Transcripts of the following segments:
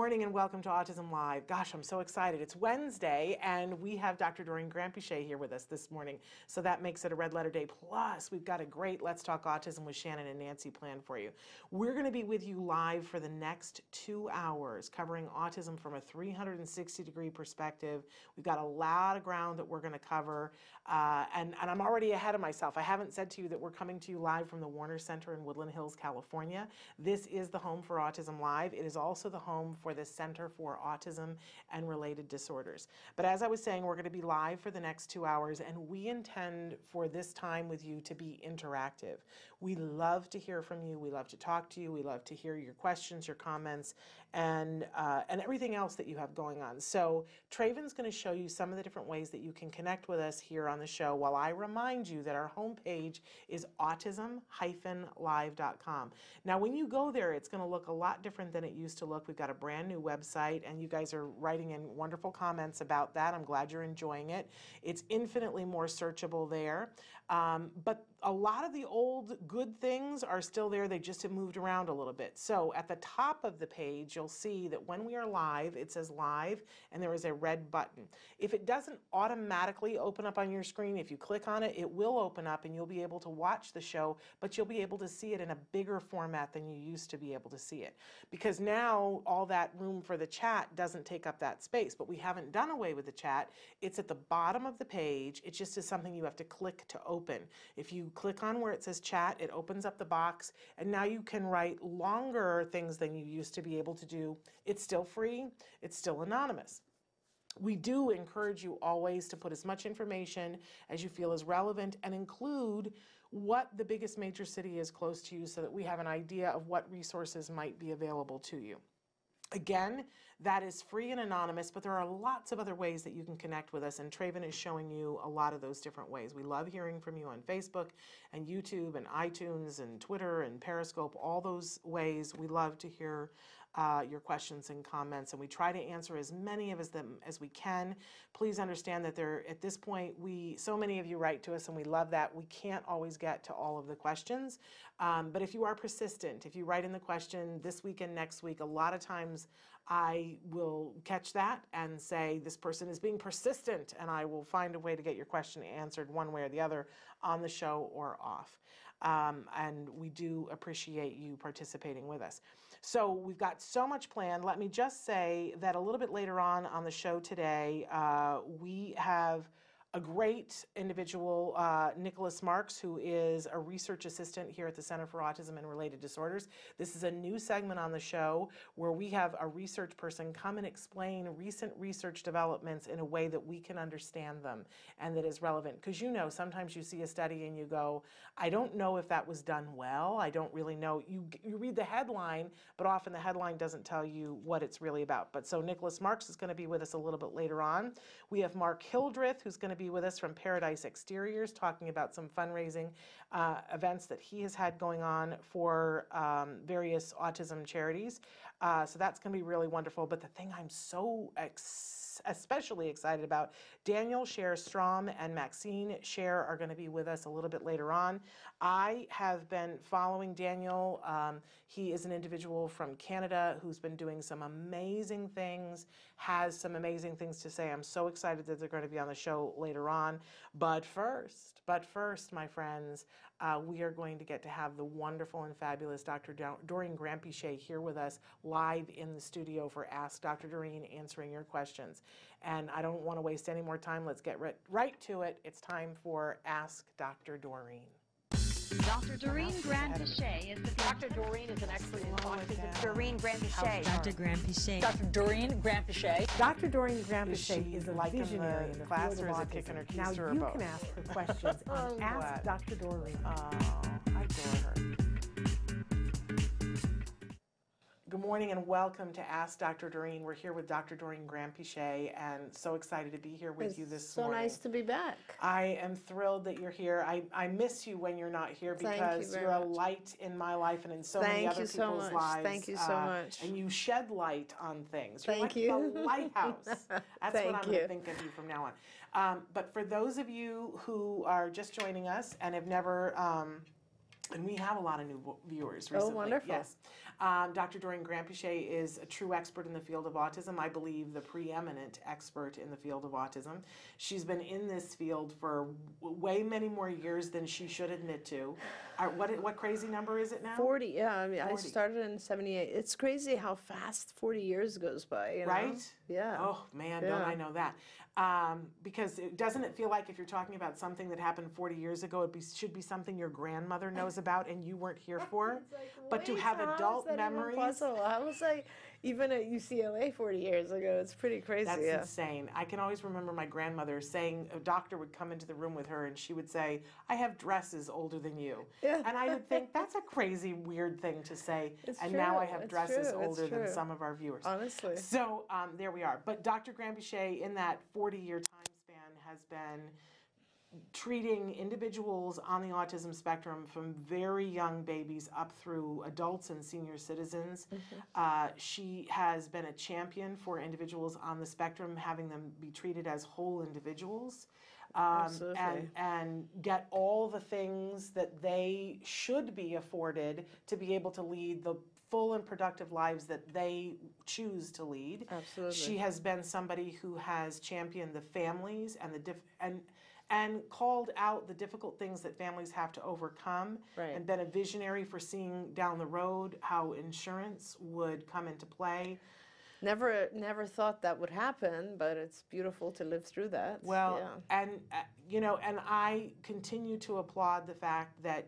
Morning and welcome to Autism Live. Gosh, I'm so excited. It's Wednesday and we have Dr. Doreen Granpeesheh here with us this morning. So that makes it a red letter day. Plus, we've got a great Let's Talk Autism with Shannon and Nancy plan for you. We're going to be with you live for the next two hours, covering autism from a 360 degree perspective. We've got a lot of ground that we're going to cover. Uh, and, and I'm already ahead of myself. I haven't said to you that we're coming to you live from the Warner Center in Woodland Hills, California. This is the home for Autism Live. It is also the home for the Center for Autism and Related Disorders. But as I was saying, we're going to be live for the next two hours, and we intend for this time with you to be interactive. We love to hear from you. We love to talk to you. We love to hear your questions, your comments, and uh, and everything else that you have going on. So Traven's going to show you some of the different ways that you can connect with us here on the show. While I remind you that our homepage is autism-live.com. Now, when you go there, it's going to look a lot different than it used to look. We've got a brand new website, and you guys are writing in wonderful comments about that. I'm glad you're enjoying it. It's infinitely more searchable there. Um, but a lot of the old good things are still there. They just have moved around a little bit. So at the top of the page, you'll see that when we are live, it says live and there is a red button. If it doesn't automatically open up on your screen, if you click on it, it will open up and you'll be able to watch the show, but you'll be able to see it in a bigger format than you used to be able to see it. Because now all that room for the chat doesn't take up that space, but we haven't done away with the chat. It's at the bottom of the page. It just is something you have to click to open. If you click on where it says chat, it opens up the box, and now you can write longer things than you used to be able to do. It's still free, it's still anonymous. We do encourage you always to put as much information as you feel is relevant and include what the biggest major city is close to you so that we have an idea of what resources might be available to you. Again, that is free and anonymous, but there are lots of other ways that you can connect with us, and Traven is showing you a lot of those different ways. We love hearing from you on Facebook and YouTube and iTunes and Twitter and Periscope, all those ways. We love to hear uh, your questions and comments, and we try to answer as many of them as we can. Please understand that there, at this point, we so many of you write to us, and we love that. We can't always get to all of the questions, um, but if you are persistent, if you write in the question this week and next week, a lot of times I will catch that and say this person is being persistent, and I will find a way to get your question answered one way or the other on the show or off. Um, and we do appreciate you participating with us. So we've got so much planned. Let me just say that a little bit later on on the show today, uh, we have a great individual, uh, Nicholas Marks, who is a research assistant here at the Center for Autism and Related Disorders. This is a new segment on the show where we have a research person come and explain recent research developments in a way that we can understand them and that is relevant. Because you know, sometimes you see a study and you go, I don't know if that was done well. I don't really know. You, you read the headline, but often the headline doesn't tell you what it's really about. But so Nicholas Marks is going to be with us a little bit later on. We have Mark Hildreth, who's going to be with us from Paradise Exteriors, talking about some fundraising uh, events that he has had going on for um, various autism charities. Uh, so that's going to be really wonderful. But the thing I'm so ex- especially excited about, Daniel Share-Strom and Maxine Share are going to be with us a little bit later on. I have been following Daniel. Um, he is an individual from Canada who's been doing some amazing things, has some amazing things to say. I'm so excited that they're going to be on the show later on. But first, but first, my friends, uh, we are going to get to have the wonderful and fabulous Dr. Dor- Doreen Granpeesheh here with us live in the studio for Ask Dr. Doreen, answering your questions. And I don't want to waste any more time. Let's get right, right to it. It's time for Ask Dr. Doreen. Dr. Doreen Granpeesheh is the Dr. Doreen is an expert in Slow it autism. down. Doreen Granpeesheh. Dr. Graham Pichet. Dr. Doreen Granpeesheh. Dr. Doreen Is Granpeesheh she is a liking the visionary in the class or is it kicking her keys Now to her you boat? can ask her questions on oh, Ask glad. Dr. Doreen. Oh, I adore her. Good morning and welcome to Ask Dr. Doreen. We're here with Dr. Doreen Granpeesheh and so excited to be here with you this so morning. So nice to be back. I am thrilled that you're here. I, I miss you when you're not here Thank you because you're a light in my life and in so many Thank other you so people's much. lives. Thank you so uh, much. And you shed light on things. You're Thank like you. the lighthouse. That's what I'm going to think of you from now on. Um, but for those of you who are just joining us and have never, um, and we have a lot of new viewers recently. Oh, wonderful. Yes. Um, Dr. Doreen Granpeesheh is a true expert in the field of autism. I believe the preeminent expert in the field of autism. She's been in this field for way many more years than she should admit to. Uh, what what crazy number is it now? 40, yeah. I mean, 40. I started in 78. It's crazy how fast 40 years goes by, you know? Right? Yeah. Oh man, don't I know that? Um, because it, doesn't it feel like if you're talking about something that happened 40 years ago, it be, should be something your grandmother knows about and you weren't here for? but to have adult memories? I was like, even at UCLA 40 years ago, it's pretty crazy. that's yeah. insane. I can always remember my grandmother saying a doctor would come into the room with her and she would say, "I have dresses older than you," Yeah. and I would think that's a crazy, weird thing to say. It's and now I true, have it's dresses true, older than true. some of our viewers. Honestly. So um, there we are. But Dr. Granpeesheh, in that 40 year time span, has been treating individuals on the autism spectrum from very young babies up through adults and senior citizens. Uh, she has been a champion for individuals on the spectrum, having them be treated as whole individuals. Um, and, and get all the things that they should be afforded to be able to lead the full and productive lives that they choose to lead. Absolutely. She has been somebody who has championed the families and the diff- and and called out the difficult things that families have to overcome Right. and been a visionary for seeing down the road how insurance would come into play. Never, never thought that would happen, but it's beautiful to live through that. Well, yeah. and uh, you know, and I continue to applaud the fact that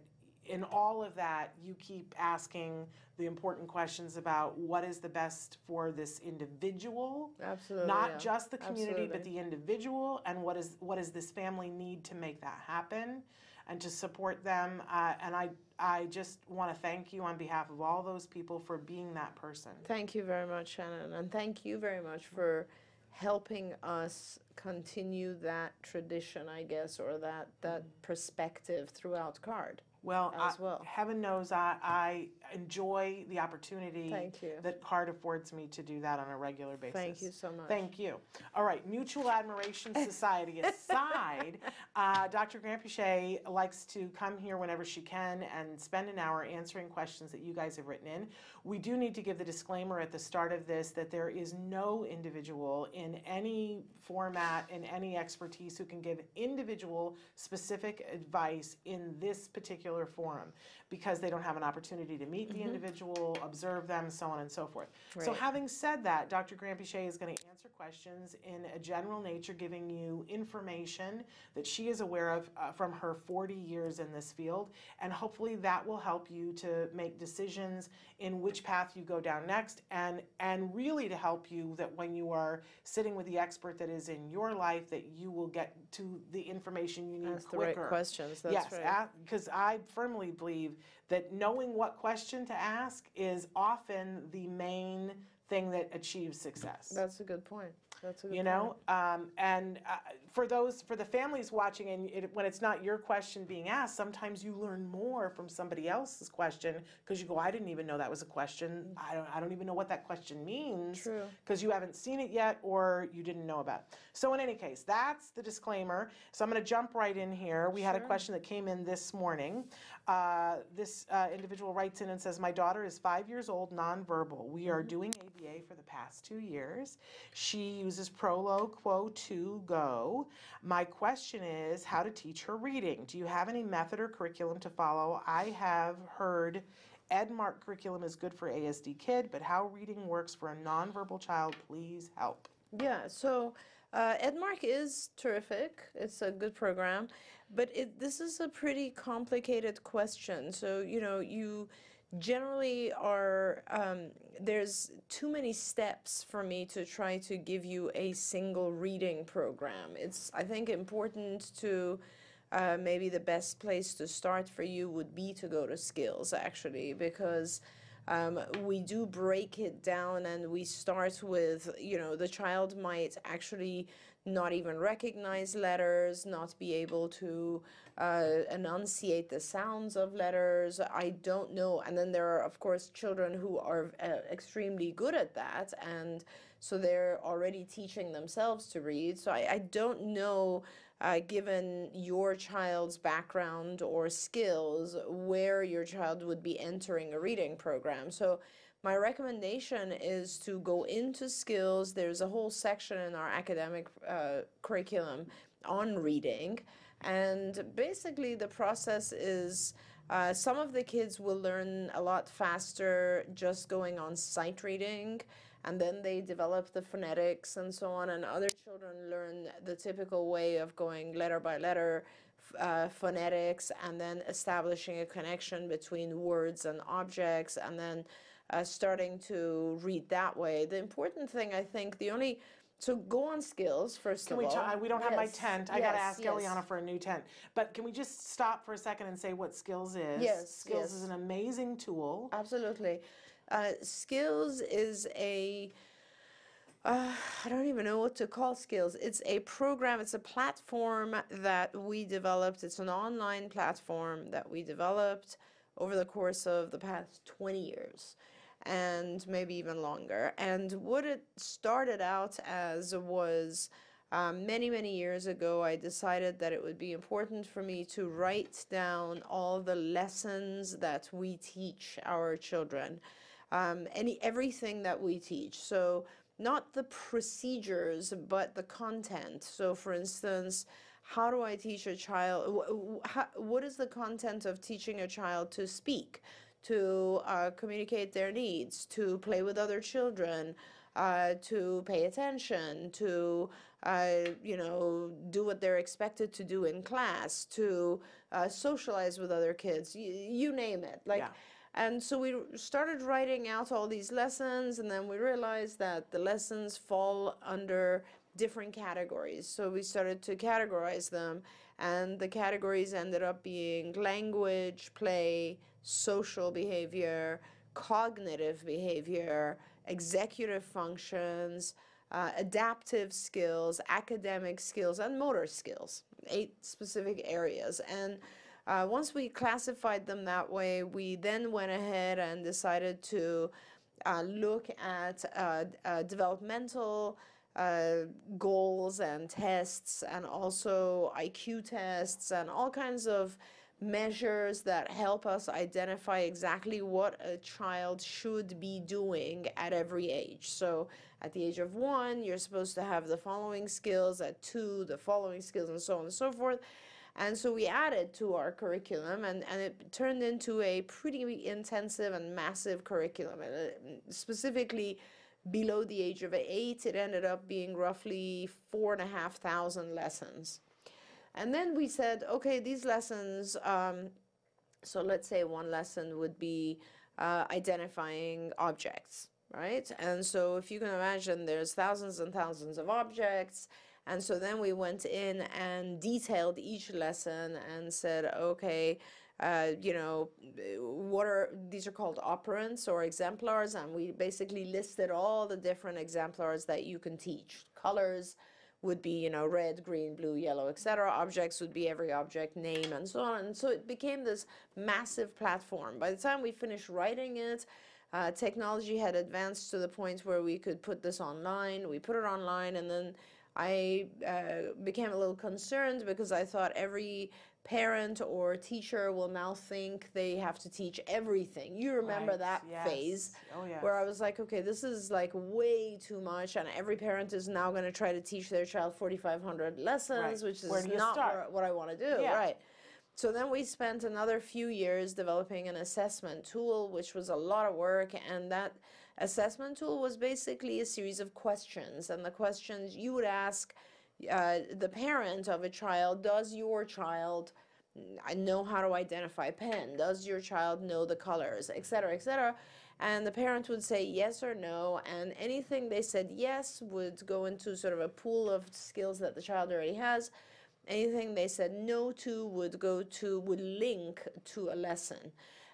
in all of that, you keep asking the important questions about what is the best for this individual, Absolutely. not yeah. just the community, but the individual, and what is what does this family need to make that happen, and to support them. Uh, and I, I just want to thank you on behalf of all those people for being that person. Thank you very much, Shannon, and thank you very much for helping us continue that tradition, I guess, or that that perspective throughout CARD. Well, as I- well. heaven knows I, I enjoy the opportunity that CARD affords me to do that on a regular basis. Thank you so much. Thank you. All right, Mutual Admiration Society aside, uh, Dr. Granpeesheh likes to come here whenever she can and spend an hour answering questions that you guys have written in. We do need to give the disclaimer at the start of this that there is no individual in any format, in any expertise who can give individual specific advice in this particular forum because they don't have an opportunity to meet the mm-hmm. individual, observe them, so on and so forth. So having said that, Dr. Granpeesheh is going to answer questions in a general nature, giving you information that she is aware of uh, from her 40 years in this field, and hopefully that will help you to make decisions in which path you go down next, and and really to help you that when you are sitting with the expert that is in your life, that you will get to the information you need Ask the quicker. right questions. That's yes, right. because I firmly believe that knowing what question to ask is often the main thing that achieves success. That's a good point. That's a good you know, um, and uh, for those for the families watching, and it, when it's not your question being asked, sometimes you learn more from somebody else's question because you go, "I didn't even know that was a question. I don't, I don't even know what that question means." Because you haven't seen it yet or you didn't know about it. So in any case, that's the disclaimer. So I'm going to jump right in here. We had a question that came in this morning. Uh, this uh, individual writes in and says, My daughter is five years old, nonverbal. We are doing ABA for the past two years. She uses Proloquo2Go. My question is how to teach her reading. Do you have any method or curriculum to follow? I have heard Edmark curriculum is good for ASD kid, but how reading works for a nonverbal child, please help. Yeah, so uh, Edmark is terrific. It's a good program, but it, this is a pretty complicated question. So, you know, you generally are, um, there's too many steps for me to try to give you a single reading program. It's, I think, important to. Uh, maybe the best place to start for you would be to go to skills actually because um, we do break it down and we start with you know the child might actually not even recognize letters not be able to uh, enunciate the sounds of letters. I don't know. And then there are of course children who are uh, extremely good at that. And so they're already teaching themselves to read. So i, I don't know uh, given your child's background or skills, where your child would be entering a reading program. So, my recommendation is to go into skills. There's a whole section in our academic uh, curriculum on reading. And basically, the process is uh, some of the kids will learn a lot faster just going on sight reading and then they develop the phonetics and so on and other children learn the typical way of going letter by letter uh, phonetics and then establishing a connection between words and objects and then uh, starting to read that way the important thing i think the only so go on skills first Can of we, all. we don't have my tent. I got to ask yes. Eliana for a new tent. But can we just stop for a second and say what Skills is? Yes, Skills is an amazing tool. Absolutely. Uh, skills is a uh, I don't even know what to call skills. It's a program, it's a platform that we developed. It's an online platform that we developed over the course of the past 20 years and maybe even longer. And what it started out as was um, many, many years ago, I decided that it would be important for me to write down all the lessons that we teach our children, um, any everything that we teach. So not the procedures, but the content. So, for instance, how do I teach a child? how- What is the content of teaching a child to speak, to uh, communicate their needs, to play with other children, uh, to pay attention, to uh, you know do what they're expected to do in class, to uh, socialize with other kids. You, you name it. Like. Yeah. And so we started writing out all these lessons, and then we realized that the lessons fall under different categories. So we started to categorize them, and the categories ended up being language, play, social behavior, cognitive behavior, executive functions, uh, adaptive skills, academic skills, and motor skills. Eight specific areas. And uh, once we classified them that way, we then went ahead and decided to uh, look at uh, uh, developmental uh, goals and tests, and also IQ tests, and all kinds of measures that help us identify exactly what a child should be doing at every age. So, at the age of one, you're supposed to have the following skills, at two, the following skills, and so on and so forth. And so we added to our curriculum, and, and it turned into a pretty intensive and massive curriculum. And uh, specifically, below the age of eight, it ended up being roughly four and a half thousand lessons. And then we said, okay, these lessons, um, so let's say one lesson would be uh, identifying objects, right? And so if you can imagine, there's thousands and thousands of objects. And so then we went in and detailed each lesson and said, okay, uh, you know, what are these are called operants or exemplars, and we basically listed all the different exemplars that you can teach. Colors would be, you know, red, green, blue, yellow, etc. Objects would be every object name and so on. And so it became this massive platform. By the time we finished writing it, uh, technology had advanced to the point where we could put this online. We put it online, and then I uh, became a little concerned because I thought every parent or teacher will now think they have to teach everything. You remember Right, that yes. phase Oh, where I was like, okay, this is like way too much, and every parent is now going to try to teach their child 4,500 lessons, Right. which is Where do you not where- what I want to do, Yeah. right? So then we spent another few years developing an assessment tool, which was a lot of work, and that assessment tool was basically a series of questions, and the questions you would ask uh, the parent of a child: Does your child know how to identify pen. Does your child know the colors, et cetera, et cetera? And the parent would say yes or no, and anything they said yes would go into sort of a pool of skills that the child already has. Anything they said no to would go to, would link to a lesson.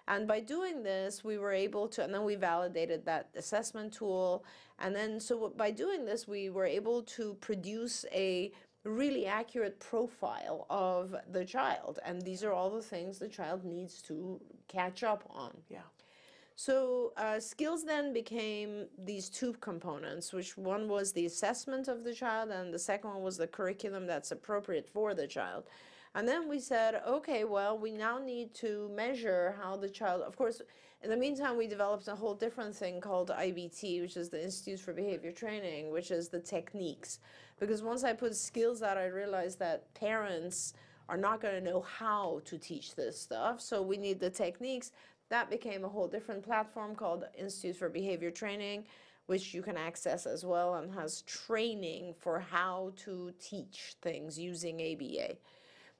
And by doing this, we were able to, and then we validated that assessment tool. And then, so by doing this, we were able to produce a really accurate profile of the child. And these are all the things the child needs to catch up on. Yeah. So uh, skills then became these two components, which one was the assessment of the child, and the second one was the curriculum that's appropriate for the child. And then we said, okay, well, we now need to measure how the child, of course, in the meantime, we developed a whole different thing called IBT, which is the Institute for Behavior Training, which is the techniques. Because once I put skills out, I realized that parents are not going to know how to teach this stuff. So we need the techniques. That became a whole different platform called Institute for Behavior Training, which you can access as well and has training for how to teach things using ABA.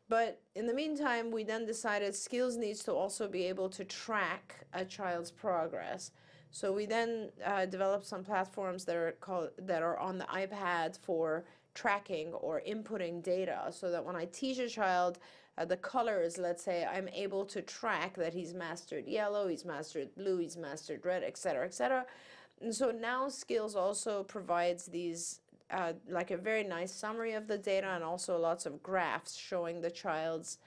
But in the meantime, we then decided skills needs to also be able to track a child's progress. So we then uh, developed some platforms that are called that are on the iPad for tracking or inputting data, so that when I teach a child uh, the colors, let's say, I'm able to track that he's mastered yellow, he's mastered blue, he's mastered red, etc., etc. And so now Skills also provides these uh, like a very nice summary of the data and also lots of graphs showing the child's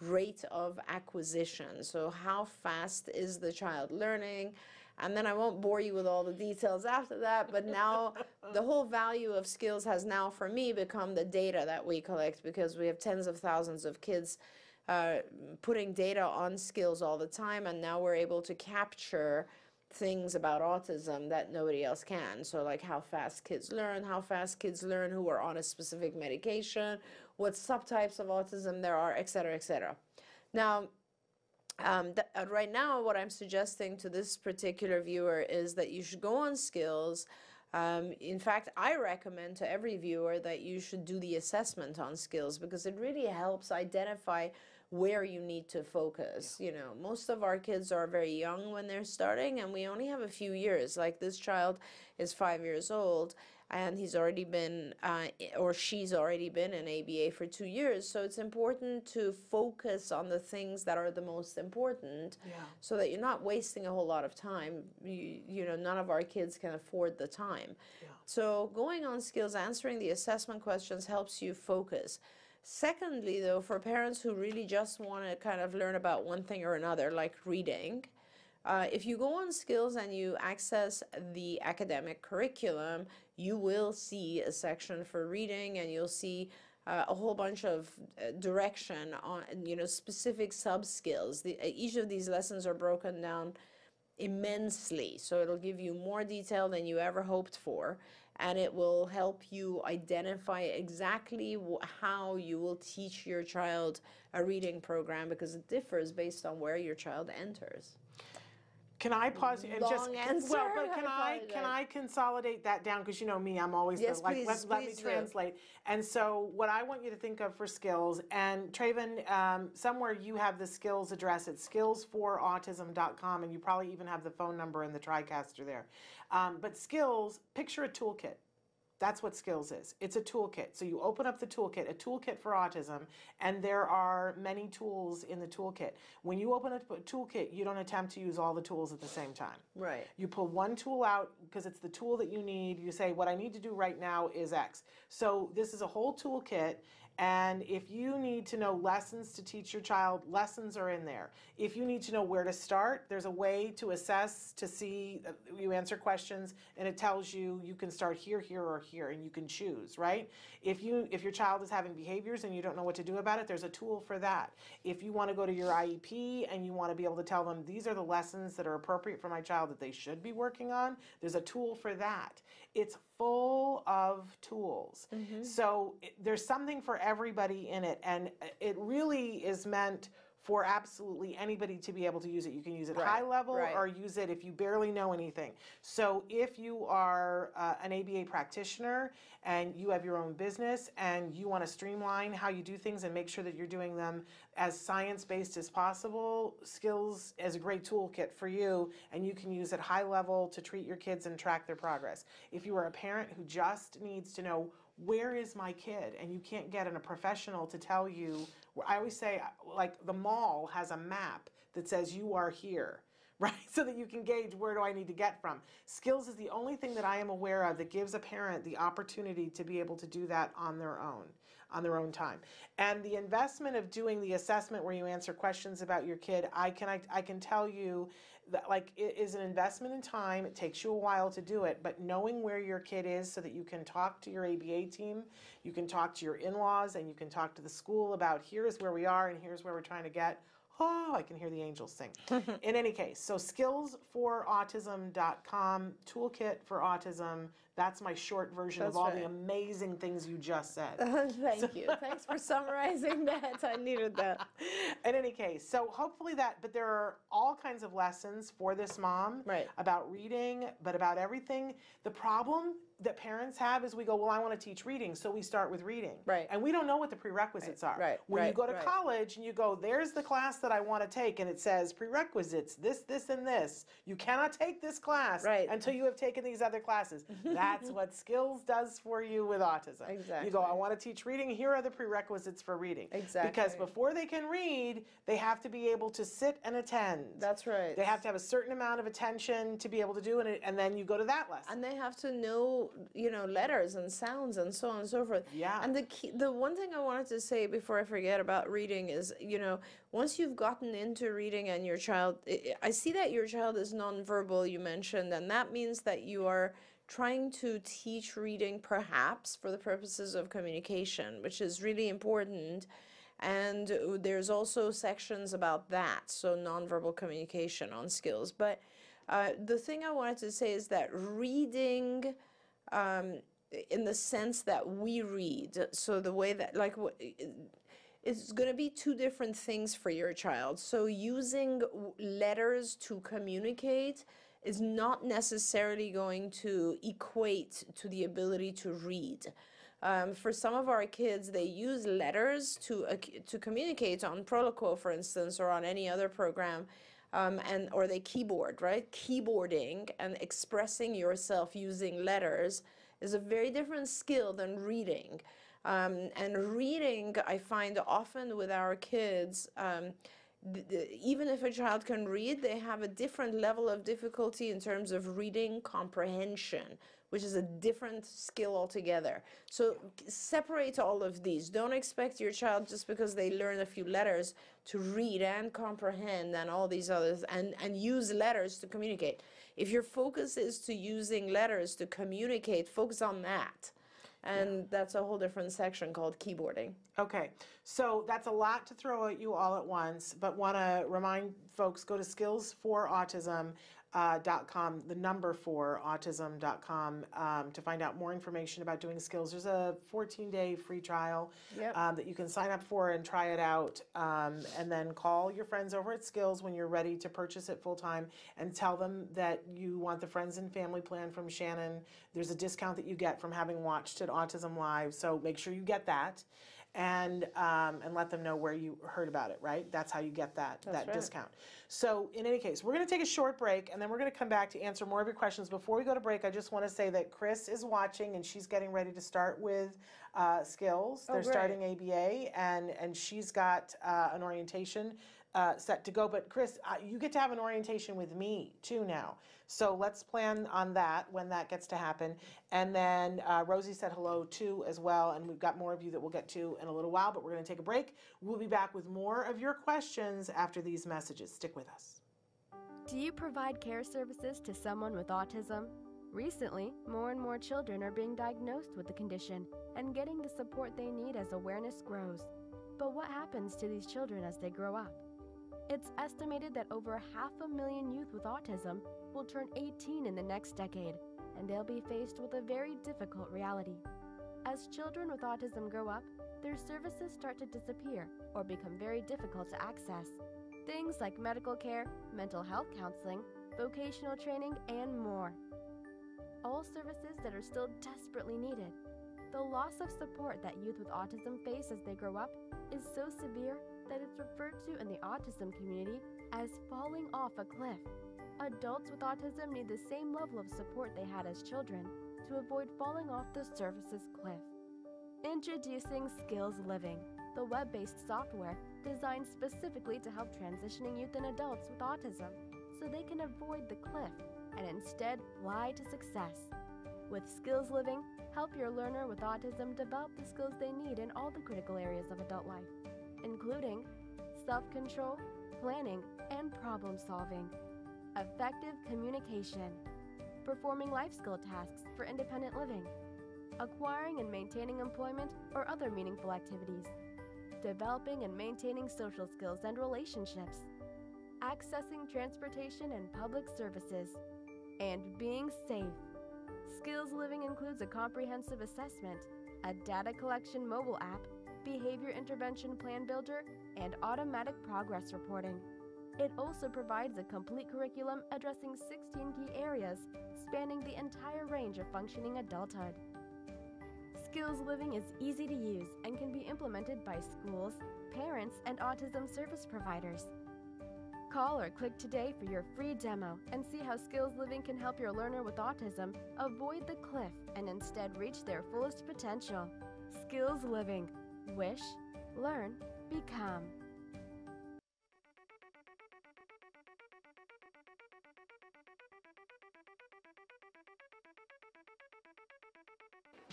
rate of acquisition. So how fast is the child learning? And then I won't bore you with all the details after that, but now the whole value of skills has now for me become the data that we collect because we have tens of thousands of kids uh, putting data on skills all the time, and now we're able to capture things about autism that nobody else can. So, like how fast kids learn, how fast kids learn who are on a specific medication, what subtypes of autism there are, et cetera, et cetera. Now, um, uh, right now, what I'm suggesting to this particular viewer is that you should go on skills. Um, in fact, I recommend to every viewer that you should do the assessment on skills because it really helps identify where you need to focus. You know, most of our kids are very young when they're starting, and we only have a few years. Like this child is five years old, and he's already been, uh, or she's already been in ABA for two years. So it's important to focus on the things that are the most important Yeah. so that you're not wasting a whole lot of time. You, you know, none of our kids can afford the time. So going on skills, answering the assessment questions helps you focus. Secondly, though, for parents who really just want to kind of learn about one thing or another, like reading, uh, if you go on skills and you access the academic curriculum, you will see a section for reading and you'll see uh, a whole bunch of uh, direction on, you know, specific sub skills. Uh, each of these lessons are broken down immensely. So it'll give you more detail than you ever hoped for, and it will help you identify exactly how you will teach your child a reading program because it differs based on where your child enters. Can I pause you and just Long answer, well, but can I I can. I consolidate that down because you know me, I'm always Yes, the, like please, let, let me please translate. And so what I want you to think of for skills and Traven, um, somewhere you have the skills address. It's skillsforautism.com, and you probably even have the phone number in the TriCaster there. Um, but skills, picture a toolkit. That's what skills is. It's a toolkit. So you open up the toolkit, a toolkit for autism, and there are many tools in the toolkit. When you open up a toolkit, you don't attempt to use all the tools at the same time. Right. You pull one tool out because it's the tool that you need. You say, what I need to do right now is X. So this is a whole toolkit, And if you need to know lessons to teach your child, lessons are in there. If you need to know where to start, there's a way to assess to see uh, you answer questions and it tells you you can start here, here, or here, and you can choose, right? If you if your child is having behaviors and you don't know what to do about it, there's a tool for that. If you want to go to your IEP and you want to be able to tell them these are the lessons that are appropriate for my child that they should be working on, there's a tool for that. It's full of tools. Mm-hmm. So it, there's something for everybody in it, and it really is meant for absolutely anybody to be able to use it. You can use it Right, high level right. or use it if you barely know anything. So if you are uh, an ABA practitioner and you have your own business and you want to streamline how you do things and make sure that you're doing them as science based as possible, Skills is a great toolkit for you and you can use it high level to treat your kids and track their progress. If you are a parent who just needs to know where is my kid? And you can't get in a professional to tell you i always say like the mall has a map that says you are here right? So that you can gauge where do i need to get from. Skills is the only thing that i am aware of that gives a parent the opportunity to be able to do that on their own on their own time. And the investment of doing the assessment where you answer questions about your kid i can i, I can tell you that like it is an investment in time. It takes you a while to do it but knowing where your kid is so that you can talk to your aba team you can talk to your in-laws and you can talk to the school about here's where we are and here's where we're trying to get. Oh i can hear the angels sing. In any case so skillsforautism.com toolkit for autism that's my short version That's of all right. the amazing things you just said Thank you. Thanks for summarizing that. I needed that. in any case, so hopefully that, but there are all kinds of lessons for this mom Right. about reading, but about everything. The problem that parents have is we go, well, I want to teach reading, so we start with reading. Right. And we don't know what the prerequisites are. right, When you go to right. college and you go, there's the class that I want to take, and it says prerequisites, this, this, and this. You cannot take this class Right. until you have taken these other classes. That's what skills does for you with autism. Exactly. You go, I want to teach reading. Here are the prerequisites for reading. Exactly. Because before they can read, they have to be able to sit and attend. That's right. They have to have a certain amount of attention to be able to do it, and then you go to that lesson. and they have to know you know letters and sounds and so on and so forth. Yeah. and the key, the one thing i wanted to say before i forget about reading is you know once you've gotten into reading and your child i see that your child is nonverbal you mentioned and that means that you are trying to teach reading perhaps for the purposes of communication which is really important. And there's also sections about that so nonverbal communication on skills. But uh, the thing I wanted to say is that reading, um, in the sense that we read, so the way that, like, it's going to be two different things for your child. So using letters to communicate is not necessarily going to equate to the ability to read. Um, for some of our kids, they use letters to uh, to communicate on Proloquo, for instance, or on any other program, um, and or they keyboard, right? Keyboarding and expressing yourself using letters is a very different skill than reading. Um, and reading, I find often with our kids, um, even if a child can read, they have a different level of difficulty in terms of reading comprehension, which is a different skill altogether. So separate all of these. Don't expect your child just because they learn a few letters to read and comprehend and all these others and, and use letters to communicate. If your focus is to using letters to communicate, focus on that. And that's a whole different section called keyboarding. Okay, so that's a lot to throw at you all at once, but want to remind folks go to skillsforautism.com, uh, dot com, the number for autism.com um, to find out more information about doing skills. There's a 14 day free trial Yep. um, that you can sign up for and try it out, um, and then call your friends over at Skills when you're ready to purchase it full time and tell them that you want the friends and family plan from Shannon. There's a discount that you get from having watched it Autism Live, so make sure you get that. And um, and let them know where you heard about it, right? That's how you get that that right. discount. So in any case, we're going to take a short break, and then we're going to come back to answer more of your questions. Before we go to break, I just want to say that Chris is watching, and she's getting ready to start with uh, skills. They're great. starting ABA, and and she's got uh, an orientation uh, set to go. But Chris, uh, you get to have an orientation with me too now. So let's plan on that when that gets to happen. And then uh, Rosie said hello too as well. And we've got more of you that we'll get to in a little while, but we're going to take a break. We'll be back with more of your questions after these messages. Stick with us. Do you provide care services to someone with autism? Recently, more and more children are being diagnosed with the condition and getting the support they need as awareness grows. But what happens to these children as they grow up? It's estimated that over half a million youth with autism will turn 18 in the next decade, and they'll be faced with a very difficult reality. As children with autism grow up, their services start to disappear or become very difficult to access. Things like medical care, mental health counseling, vocational training, and more. All services that are still desperately needed. The loss of support that youth with autism face as they grow up is so severe that it's referred to in the autism community as falling off a cliff. Adults with autism need the same level of support they had as children to avoid falling off the services cliff. Introducing Skills Living, the web based software designed specifically to help transitioning youth and adults with autism so they can avoid the cliff and instead fly to success. With Skills Living, help your learner with autism develop the skills they need in all the critical areas of adult life, including self control, planning, and problem solving, effective communication, performing life skill tasks for independent living, acquiring and maintaining employment or other meaningful activities, developing and maintaining social skills and relationships, accessing transportation and public services, and being safe. Skills Living includes a comprehensive assessment, a data collection mobile app, behavior intervention plan builder, and automatic progress reporting. It also provides a complete curriculum addressing 16 key areas spanning the entire range of functioning adulthood. Skills Living is easy to use and can be implemented by schools, parents, and autism service providers. Call or click today for your free demo and see how Skills Living can help your learner with autism avoid the cliff and instead reach their fullest potential. Skills Living. Wish, learn, become.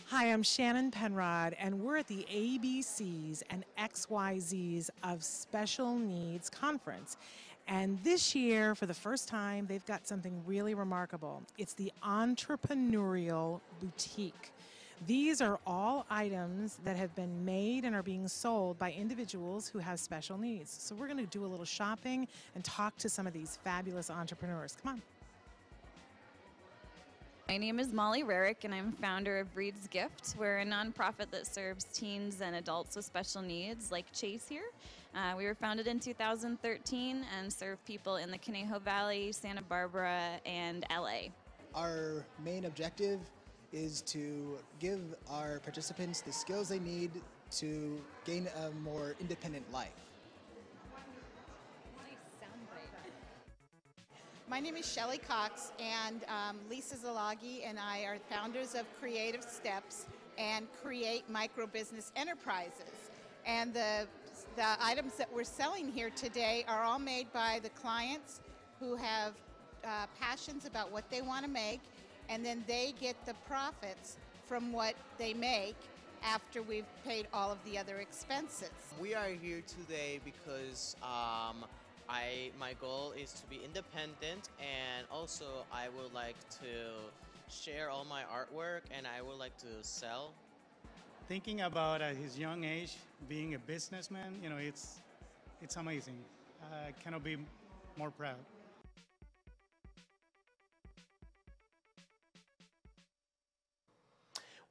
Hi, I'm Shannon Penrod, and we're at the ABCs and XYZs of Special Needs Conference. And this year, for the first time, they've got something really remarkable. It's the Entrepreneurial Boutique. These are all items that have been made and are being sold by individuals who have special needs. So we're going to do a little shopping and talk to some of these fabulous entrepreneurs. Come on. My name is Molly Rarick, and I'm founder of Breed's Gift. We're a nonprofit that serves teens and adults with special needs, like Chase here. Uh, we were founded in 2013 and serve people in the Conejo Valley, Santa Barbara, and LA. Our main objective is to give our participants the skills they need to gain a more independent life. My name is Shelly Cox, and um, Lisa Zalagi and I are founders of Creative Steps and Create Micro Business Enterprises. And the, the items that we're selling here today are all made by the clients who have uh, passions about what they want to make, and then they get the profits from what they make after we've paid all of the other expenses. We are here today because um, I my goal is to be independent and also I would like to share all my artwork and I would like to sell. Thinking about at his young age being a businessman, you know, it's it's amazing. I cannot be more proud.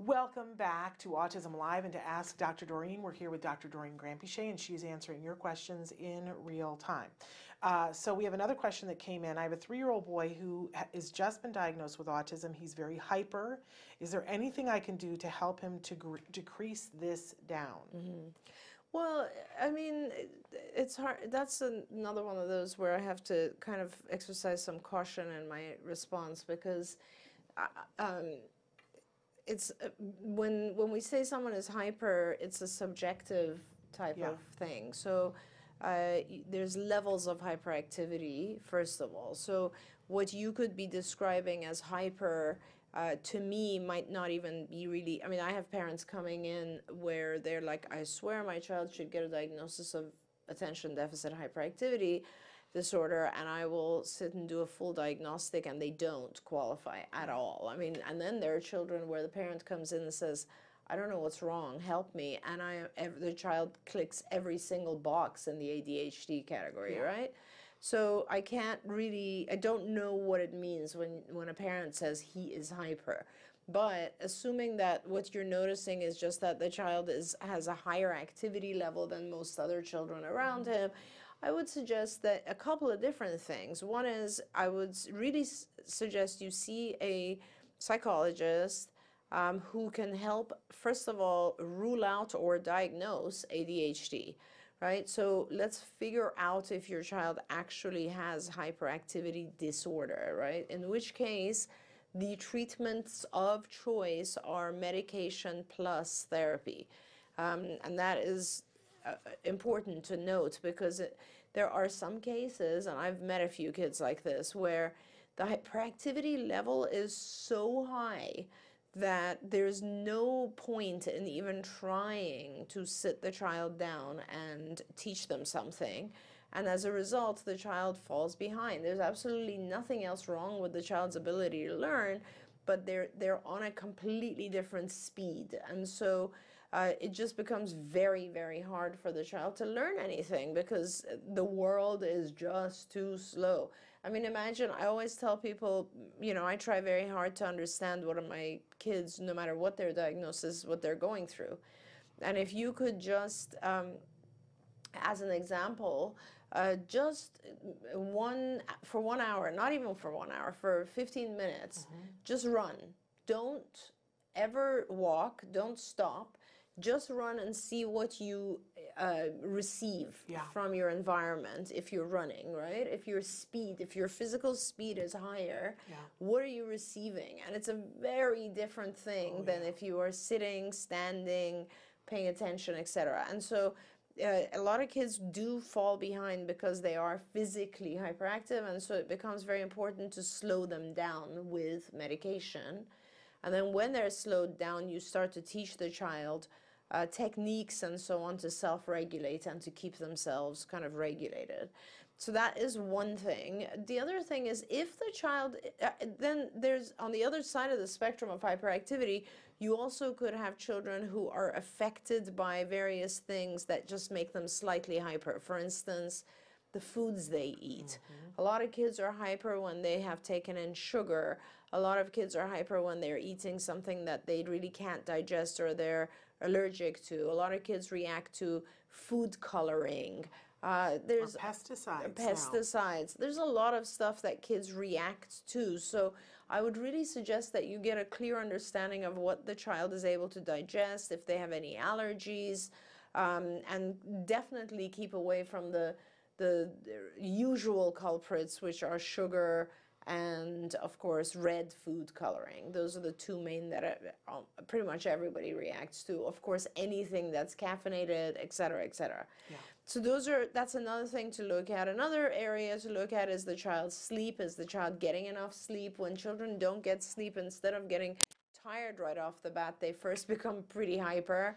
Welcome back to Autism Live and to Ask Dr. Doreen. We're here with Dr. Doreen Granpeesheh, and she's answering your questions in real time. Uh, so we have another question that came in. I have a three-year-old boy who has just been diagnosed with autism. He's very hyper. Is there anything I can do to help him to decrease this down? Mm-hmm. Well, I mean, it's hard. That's another one of those where I have to kind of exercise some caution in my response because. I, um, it's uh, when when we say someone is hyper, it's a subjective type Yeah. of thing. So uh, there's levels of hyperactivity, first of all. So, what you could be describing as hyper. Uh, to me, might not even be really. I mean, I have parents coming in where they're like, I swear my child should get a diagnosis of attention deficit hyperactivity disorder and I will sit and do a full diagnostic and they don't qualify at all. I mean, and then there are children where the parent comes in and says, I don't know what's wrong, help me. And I, the child clicks every single box in the ADHD category, Yeah. right? So I can't really, I don't know what it means when, when a parent says he is hyper. But assuming that what you're noticing is just that the child is has a higher activity level than most other children around mm-hmm. him, I would suggest that a couple of different things. One is I would really suggest you see a psychologist um, who can help, first of all, rule out or diagnose ADHD, right? So let's figure out if your child actually has hyperactivity disorder, right? In which case, the treatments of choice are medication plus therapy. Um, and that is Uh, important to note because it, there are some cases, and I've met a few kids like this, where the hyperactivity level is so high that there's no point in even trying to sit the child down and teach them something. And as a result, the child falls behind. There's absolutely nothing else wrong with the child's ability to learn, but they're they're on a completely different speed. And so uh, it just becomes very, very hard for the child to learn anything because the world is just too slow. I mean, imagine, I always tell people, you know, I try very hard to understand what are my kids, no matter what their diagnosis, what they're going through. And if you could just, um, as an example, uh, just one for one hour, not even for one hour, for 15 minutes, just run. Don't ever walk, don't stop. Just run and see what you uh, receive Yeah. from your environment if you're running, right? If your speed, if your physical speed is higher, Yeah. what are you receiving? And it's a very different thing than if you are sitting, standing, paying attention, etc. And so uh, a lot of kids do fall behind because they are physically hyperactive, and so it becomes very important to slow them down with medication. And then when they're slowed down, you start to teach the child uh, techniques and so on to self regulate and to keep themselves kind of regulated. So that is one thing. The other thing is if the child, uh, then there's on the other side of the spectrum of hyperactivity, you also could have children who are affected by various things that just make them slightly hyper. For instance, the foods they eat. A lot of kids are hyper when they have taken in sugar. A lot of kids are hyper when they're eating something that they really can't digest or they're allergic to. A lot of kids react to food coloring. Uh, there's pesticides. now. pesticides. There's a lot of stuff that kids react to. So I would really suggest that you get a clear understanding of what the child is able to digest, if they have any allergies, um, and definitely keep away from the the usual culprits, which are sugar and of course red food coloring. Those are the two main that uh, um, pretty much everybody reacts to. Of course, anything that's caffeinated, etc., etc. So those are that's another thing to look at. Another area to look at is the child's sleep. Is the child getting enough sleep? When children don't get sleep, instead of getting tired right off the bat, they first become pretty hyper.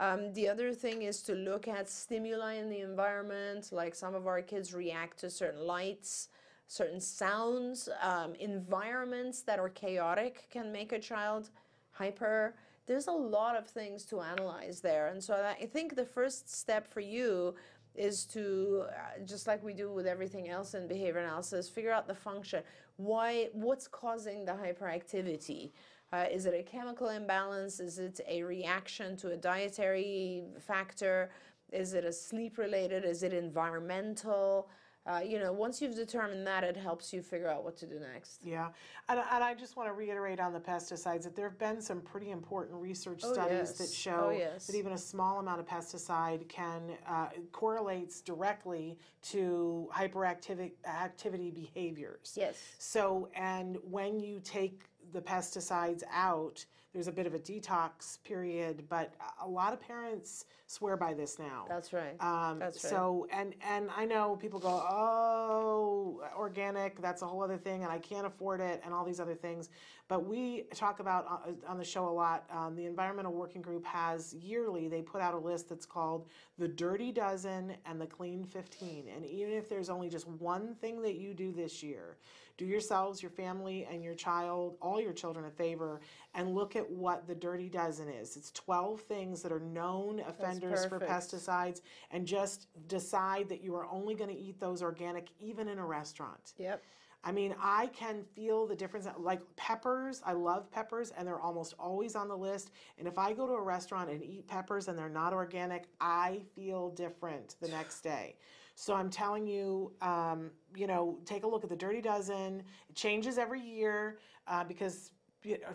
Um, the other thing is to look at stimuli in the environment, like some of our kids react to certain lights, certain sounds. Um, environments that are chaotic can make a child hyper. There's a lot of things to analyze there. And so I think the first step for you is to uh, just like we do with everything else in behavior analysis figure out the function why what's causing the hyperactivity uh, is it a chemical imbalance is it a reaction to a dietary factor is it a sleep related is it environmental uh, you know once you've determined that it helps you figure out what to do next Yeah, and, and I just want to reiterate on the pesticides that there have been some pretty important research Oh, studies that show Oh, yes. that even a small amount of pesticide can uh, correlates directly to hyperactivity activity behaviors. Yes. So, and when you take the pesticides out, there's a bit of a detox period, but a lot of parents swear by this now. That's right. Um, That's right. so and and I know people go, oh, organic, that's a whole other thing, and I can't afford it, and all these other things. But we talk about uh, on the show a lot. Um, the Environmental Working Group has yearly they put out a list that's called the Dirty Dozen and the Clean 15. And even if there's only just one thing that you do this year, do yourselves, your family, and your child, all your children, a favor, and look at what the Dirty Dozen is. It's 12 things that are known offenders for pesticides, and just decide that you are only going to eat those organic, even in a restaurant. Yep. I mean, I can feel the difference. Like peppers, I love peppers, and they're almost always on the list. And if I go to a restaurant and eat peppers and they're not organic, I feel different the next day. So I'm telling you, um, you know, take a look at the Dirty Dozen. It changes every year uh, because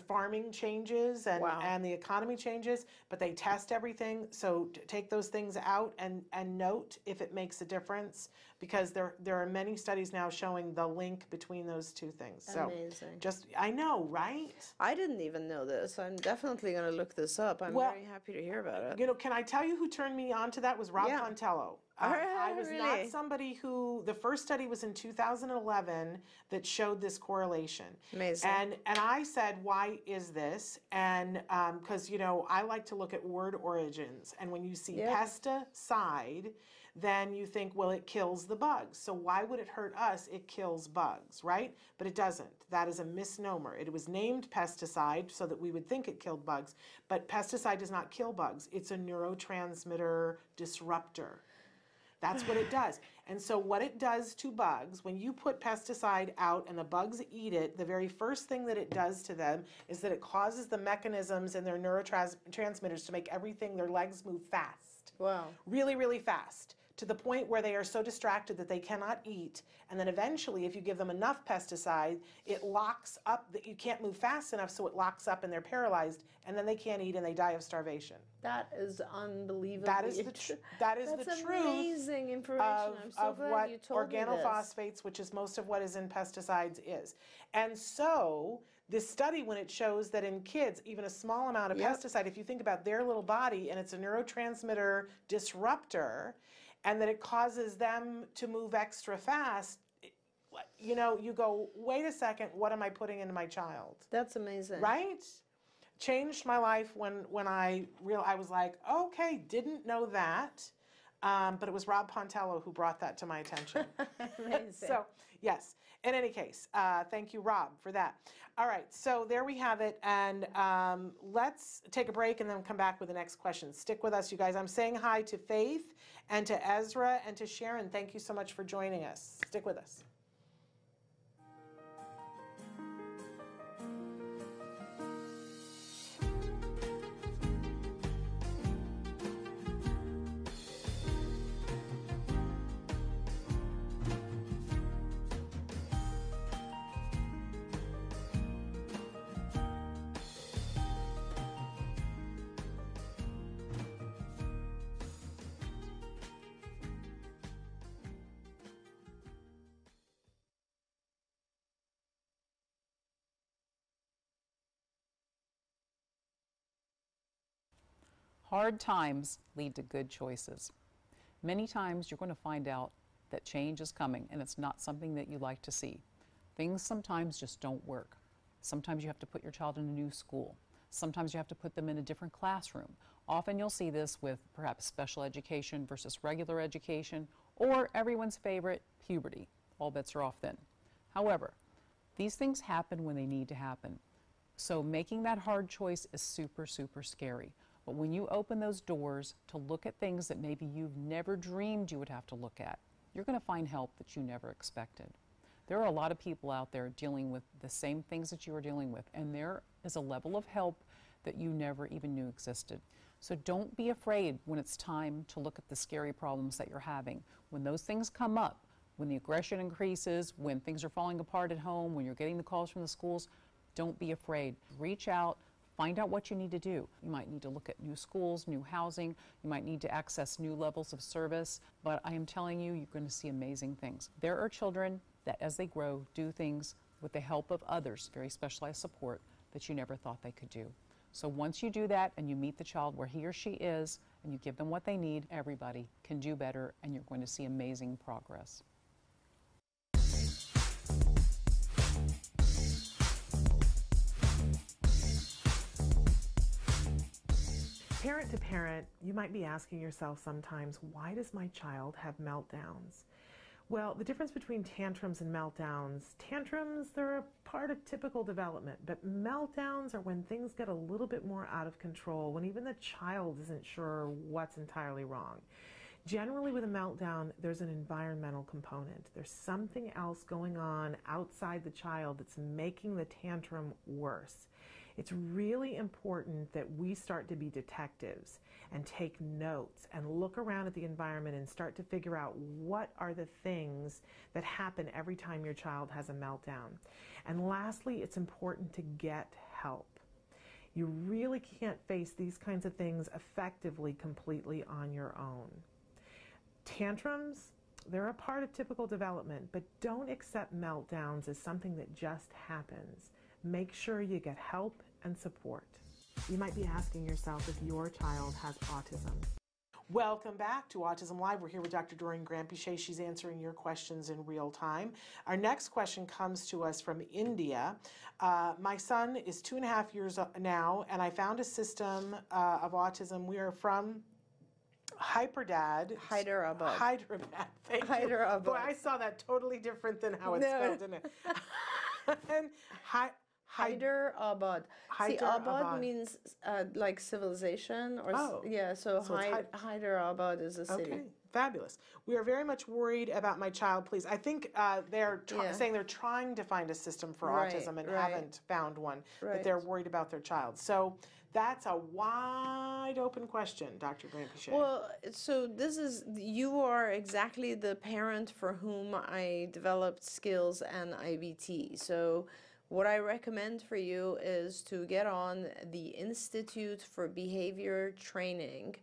farming changes and, Wow. and the economy changes, but they test everything. So take those things out and, and note if it makes a difference because there there are many studies now showing the link between those two things. So Amazing. just I know, right? I didn't even know this. I'm definitely going to look this up. I'm Well, very happy to hear about it. You know, can I tell you who turned me on to that was Rob Yeah. Contello. Uh, I was Really? not somebody who the first study was in 2011 that showed this correlation. Amazing. And and I said, why is this? And because you know I like to look at word origins, and when you see Yep. pesticide, then you think, well, it kills the bugs. So why would it hurt us? It kills bugs, right? But it doesn't. That is a misnomer. It was named pesticide so that we would think it killed bugs, but pesticide does not kill bugs. It's a neurotransmitter disruptor. That's what it does. And so, what it does to bugs, when you put pesticide out and the bugs eat it, the very first thing that it does to them is that it causes the mechanisms in their neurotransmitters to make everything, their legs move fast. Wow. Really, really fast. To the point where they are so distracted that they cannot eat. And then eventually, if you give them enough pesticide, it locks up that you can't move fast enough, so it locks up and they're paralyzed, and then they can't eat and they die of starvation. That is unbelievable. That is the tr- that is That's the truth amazing information. of, I'm so of glad what you told organophosphates, which is most of what is in pesticides, is. And so this study, when it shows that in kids, even a small amount of Yep. pesticide, if you think about their little body and it's a neurotransmitter disruptor, and that it causes them to move extra fast, you know, you go, wait a second, what am I putting into my child? That's amazing. Right? Changed my life when when I real I was like, okay, didn't know that. Um, but it was Rob Pontello who brought that to my attention. Amazing. so yes. In any case, uh, thank you, Rob, for that. All right, so there we have it, and um, let's take a break and then come back with the next question. Stick with us, you guys. I'm saying hi to Faith and to Ezra and to Sharon. Thank you so much for joining us. Stick with us. Hard times lead to good choices. Many times you're going to find out that change is coming and it's not something that you like to see. Things sometimes just don't work. Sometimes you have to put your child in a new school. Sometimes you have to put them in a different classroom. Often you'll see this with perhaps special education versus regular education or everyone's favorite, puberty. All bets are off then. However, these things happen when they need to happen. So making that hard choice is super, super scary. But when you open those doors to look at things that maybe you've never dreamed you would have to look at, you're going to find help that you never expected. There are a lot of people out there dealing with the same things that you are dealing with, and there is a level of help that you never even knew existed. So don't be afraid when it's time to look at the scary problems that you're having. When those things come up, when the aggression increases, when things are falling apart at home, when you're getting the calls from the schools, don't be afraid. Reach out, find out what you need to do. You might need to look at new schools, new housing, you might need to access new levels of service, but I am telling you, you're going to see amazing things. There are children that, as they grow, do things with the help of others, very specialized support that you never thought they could do. So once you do that and you meet the child where he or she is and you give them what they need, everybody can do better and you're going to see amazing progress. Parent to parent, you might be asking yourself sometimes, why does my child have meltdowns? Well, the difference between tantrums and meltdowns, tantrums, they're a part of typical development, but meltdowns are when things get a little bit more out of control, when even the child isn't sure what's entirely wrong. Generally, with a meltdown, there's an environmental component. There's something else going on outside the child that's making the tantrum worse. It's really important that we start to be detectives and take notes and look around at the environment and start to figure out what are the things that happen every time your child has a meltdown. And lastly, it's important to get help. You really can't face these kinds of things effectively completely on your own. Tantrums, they're a part of typical development, but don't accept meltdowns as something that just happens. Make sure you get help and support. You might be asking yourself if your child has autism. Welcome back to Autism Live. We're here with Dr. Doreen Granpeesheh. She's answering your questions in real time. Our next question comes to us from India. Uh, my son is two and a half years now, and I found a system uh, of autism. We are from Hyperdad. Hyderabad. Hyderabad. Thank Hyderabad. you. Boy, I saw that totally different than how it's No. spelled, didn't it? and hi, Hyderabad. See, Hyderabad. Abad means uh, like civilization, or Oh. yeah. So, So Hy- Hy- Hyderabad is a city. Okay, fabulous. We are very much worried about my child, please. I think uh, they're try- Yeah. saying they're trying to find a system for Right, autism and right. haven't found one, but they're worried about their child. So that's a wide open question, Dr. Granpeesheh. Well, so this is you are exactly the parent for whom I developed skills and IBT. So what I recommend for you is to get on the Institute for Behavior Training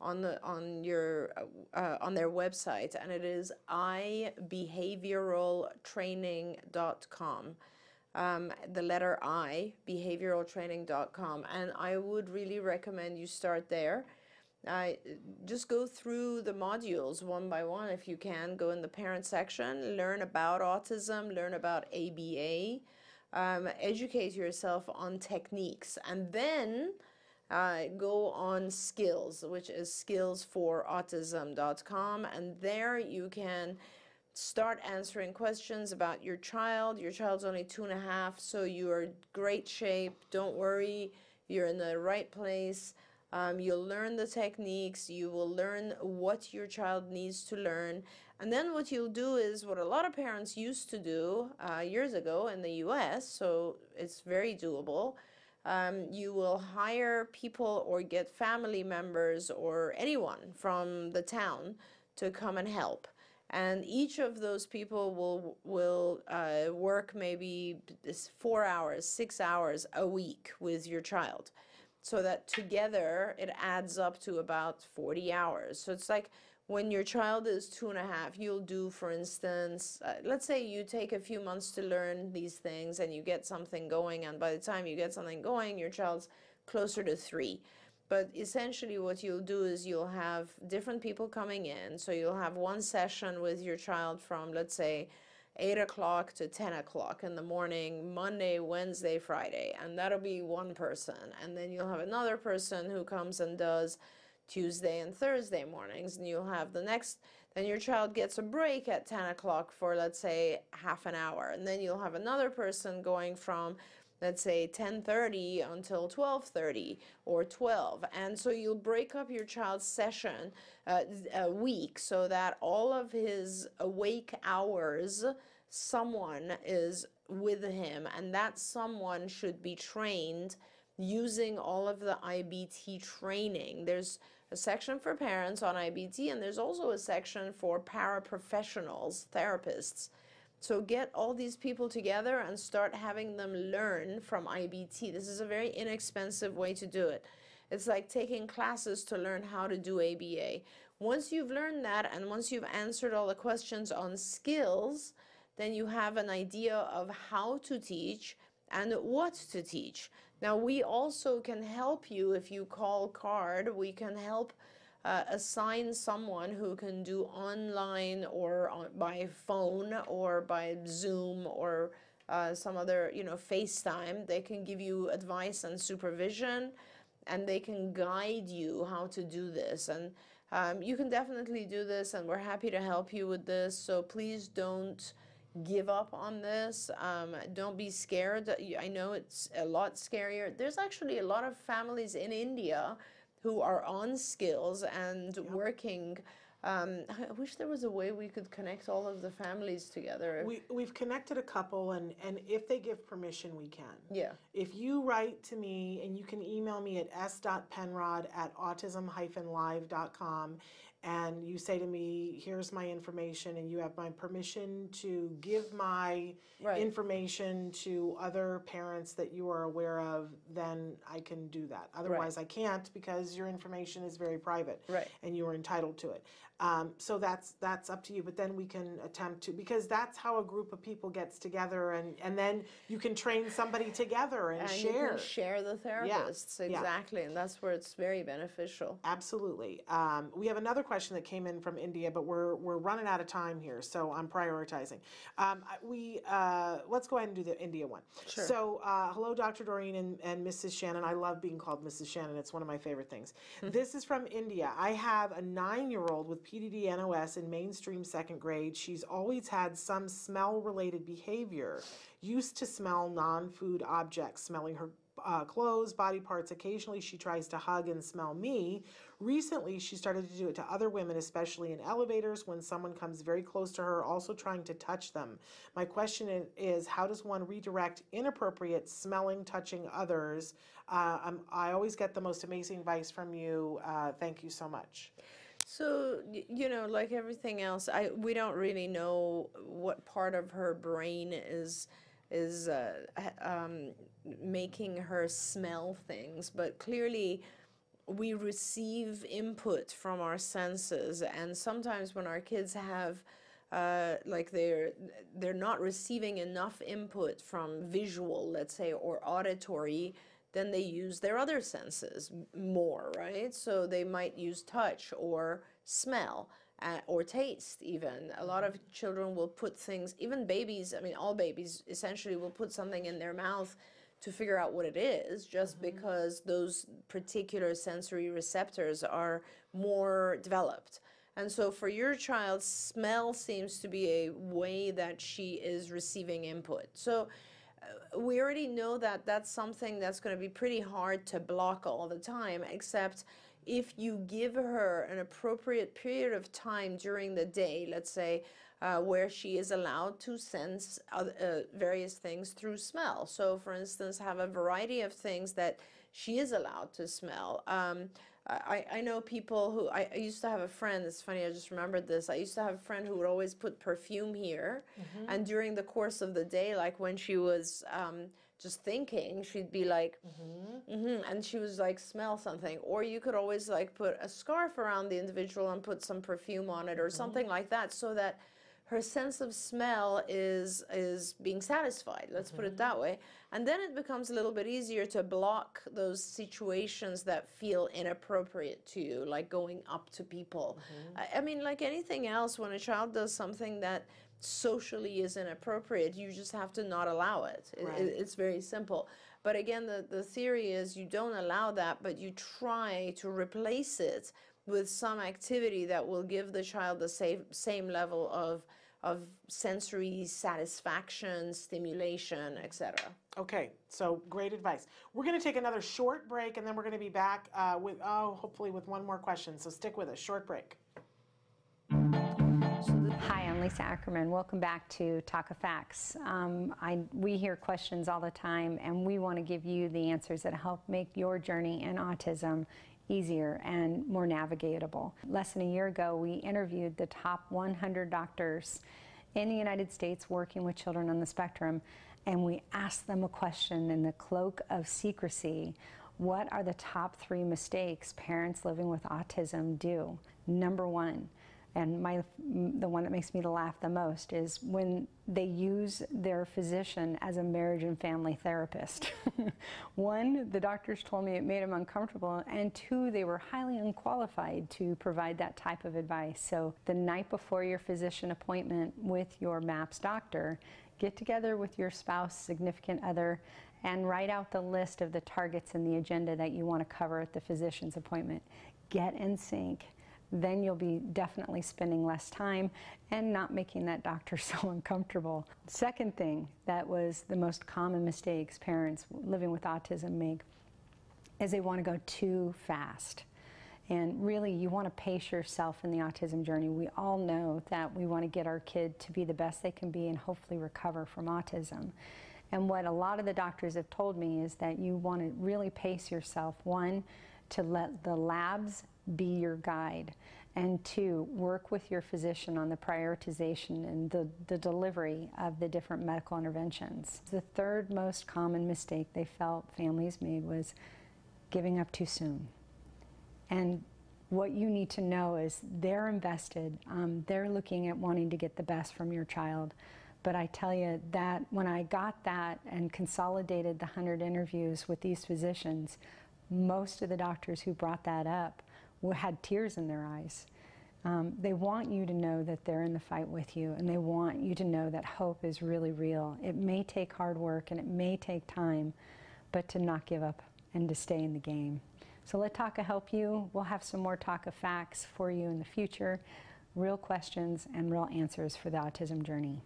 on the on your uh, on their website and it is ibehavioraltraining.com um, the letter I, behavioraltraining.com. And I would really recommend you start there. Uh, just go through the modules one by one if you can. Go in the parent section, learn about autism, learn about ABA, um, educate yourself on techniques, and then uh, go on skills, which is skillsforautism.com. And there you can start answering questions about your child. Your child's only two and a half, so you are great shape. Don't worry, you're in the right place. Um, you'll learn the techniques, you will learn what your child needs to learn. And then what you'll do is what a lot of parents used to do uh, years ago in the US, so it's very doable. Um, you will hire people or get family members or anyone from the town to come and help and each of those people will will uh, work maybe four hours, six hours a week with your child, so that together it adds up to about forty hours. So it's like when your child is two and a half, you'll do, for instance, uh, let's say you take a few months to learn these things and you get something going, and by the time you get something going, your child's closer to three. But essentially, what you'll do is you'll have different people coming in. So you'll have one session with your child from, let's say, 8 o'clock to 10 o'clock in the morning, Monday, Wednesday, Friday. And that'll be one person. And then you'll have another person who comes and does Tuesday and Thursday mornings. And you'll have the next, then your child gets a break at 10 o'clock for, let's say, half an hour. And then you'll have another person going from let's say 10:30 until 12:30 or 12 and so you'll break up your child's session uh, a week so that all of his awake hours someone is with him and that someone should be trained using all of the IBT training there's a section for parents on IBT and there's also a section for paraprofessionals therapists so get all these people together and start having them learn from IBT. This is a very inexpensive way to do it. It's like taking classes to learn how to do ABA. Once you've learned that and once you've answered all the questions on skills, then you have an idea of how to teach and what to teach. Now, we also can help you if you call CARD, we can help uh, assign someone who can do online or on, by phone or by Zoom or uh, some other, you know, FaceTime. They can give you advice and supervision and they can guide you how to do this. And um, you can definitely do this, and we're happy to help you with this. So please don't give up on this. Um, don't be scared. I know it's a lot scarier. There's actually a lot of families in India who are on skills and yep. working um, I wish there was a way we could connect all of the families together. We, we've connected a couple, and, and if they give permission, we can. Yeah. If you write to me, and you can email me at s.penrod at autism-live.com, and you say to me, here's my information, and you have my permission to give my right. information to other parents that you are aware of, then I can do that. Otherwise, right. I can't because your information is very private, right. and you are entitled to it. Um, so that's that's up to you. But then we can attempt to because that's how a group of people gets together, and and then you can train somebody together and, and share share the therapists yeah. exactly, yeah. and that's where it's very beneficial. Absolutely. Um, we have another question that came in from India, but we're we're running out of time here, so I'm prioritizing. Um, we uh, let's go ahead and do the India one. Sure. So uh, hello, Dr. Doreen and, and Mrs. Shannon. I love being called Mrs. Shannon. It's one of my favorite things. this is from India. I have a nine-year-old with PDD NOS in mainstream second grade. She's always had some smell related behavior, used to smell non food objects, smelling her uh, clothes, body parts. Occasionally, she tries to hug and smell me. Recently, she started to do it to other women, especially in elevators when someone comes very close to her, also trying to touch them. My question is how does one redirect inappropriate smelling, touching others? Uh, i always get the most amazing advice from you. Uh, thank you so much. So you know, like everything else, I we don't really know what part of her brain is is uh, um, making her smell things, but clearly we receive input from our senses, and sometimes when our kids have uh, like they're they're not receiving enough input from visual, let's say, or auditory then they use their other senses more, right? So they might use touch or smell uh, or taste, even. A lot of children will put things, even babies, I mean, all babies essentially will put something in their mouth to figure out what it is just mm-hmm. because those particular sensory receptors are more developed. And so for your child, smell seems to be a way that she is receiving input. So we already know that that's something that's going to be pretty hard to block all the time, except if you give her an appropriate period of time during the day, let's say, uh, where she is allowed to sense uh, various things through smell. So, for instance, have a variety of things that she is allowed to smell. Um, I, I know people who I, I, used to have a friend. It's funny, I just remembered this. I used to have a friend who would always put perfume here, mm-hmm. and during the course of the day, like when she was um, just thinking, she'd be like, mm-hmm. Mm-hmm, and she was like, smell something. Or you could always like put a scarf around the individual and put some perfume on it, or mm-hmm. something like that, so that her sense of smell is is being satisfied let's mm-hmm. put it mm-hmm. that way and then it becomes a little bit easier to block those situations that feel inappropriate to you like going up to people mm-hmm. I, I, mean like anything else when a child does something that socially is inappropriate you just have to not allow it, right. it it's very simple but again the, the theory is you don't allow that but you try to replace it with some activity that will give the child the same same level of of sensory satisfaction, stimulation, etc. Okay, so great advice. We're going to take another short break and then we're going to be back uh, with, oh, hopefully with one more question. So stick with us. Short break. Hi, I'm Lisa Ackerman. Welcome back to TACA Facts. Um, I, we hear questions all the time, and we want to give you the answers that help make your journey in autism easier and more navigatable. Less than a year ago, we interviewed the top 100 doctors in the United States working with children on the spectrum, and we asked them a question in the cloak of secrecy. What are the top three mistakes parents living with autism do? Number one, And my, the one that makes me laugh the most is when they use their physician as a marriage and family therapist. one, the doctors told me it made them uncomfortable, and two, they were highly unqualified to provide that type of advice. So the night before your physician appointment with your MAPS doctor, get together with your spouse, significant other, and write out the list of the targets and the agenda that you want to cover at the physician's appointment. Get in sync then you'll be definitely spending less time and not making that doctor so uncomfortable. Second thing that was the most common mistakes parents living with autism make is they want to go too fast. And really, you want to pace yourself in the autism journey. We all know that we want to get our kid to be the best they can be and hopefully recover from autism. And what a lot of the doctors have told me is that you want to really pace yourself. One, to let the labs be your guide. And two, work with your physician on the prioritization and the, the delivery of the different medical interventions. The third most common mistake they felt families made was giving up too soon. And what you need to know is they're invested, um, they're looking at wanting to get the best from your child. But I tell you that when I got that and consolidated the 100 interviews with these physicians, most of the doctors who brought that up had tears in their eyes. Um, they want you to know that they're in the fight with you, and they want you to know that hope is really real. It may take hard work and it may take time, but to not give up and to stay in the game. So let TACA help you. We'll have some more TACA facts for you in the future, real questions and real answers for the autism journey.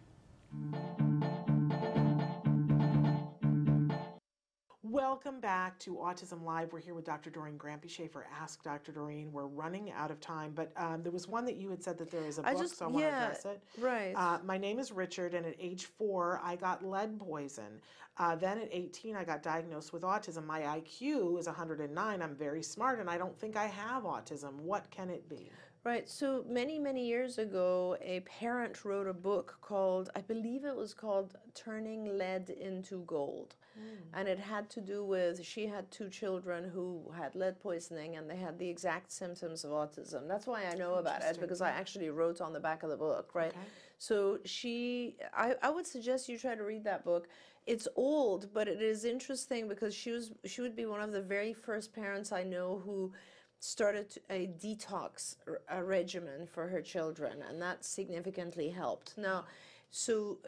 Welcome back to Autism Live. We're here with Dr. Doreen Granpeesheh for Ask Dr. Doreen. We're running out of time, but um, there was one that you had said that there is a book, I just, so I want yeah, to address it. Right. Uh, my name is Richard, and at age four, I got lead poison. Uh, then at 18, I got diagnosed with autism. My IQ is 109. I'm very smart, and I don't think I have autism. What can it be? Right. So many, many years ago, a parent wrote a book called, I believe it was called Turning Lead into Gold. Mm. And it had to do with she had two children who had lead poisoning and they had the exact symptoms of autism. That's why I know about it because I actually wrote on the back of the book, right? Okay. So she, I, I would suggest you try to read that book. It's old, but it is interesting because she was she would be one of the very first parents I know who started a detox a regimen for her children, and that significantly helped. Now, so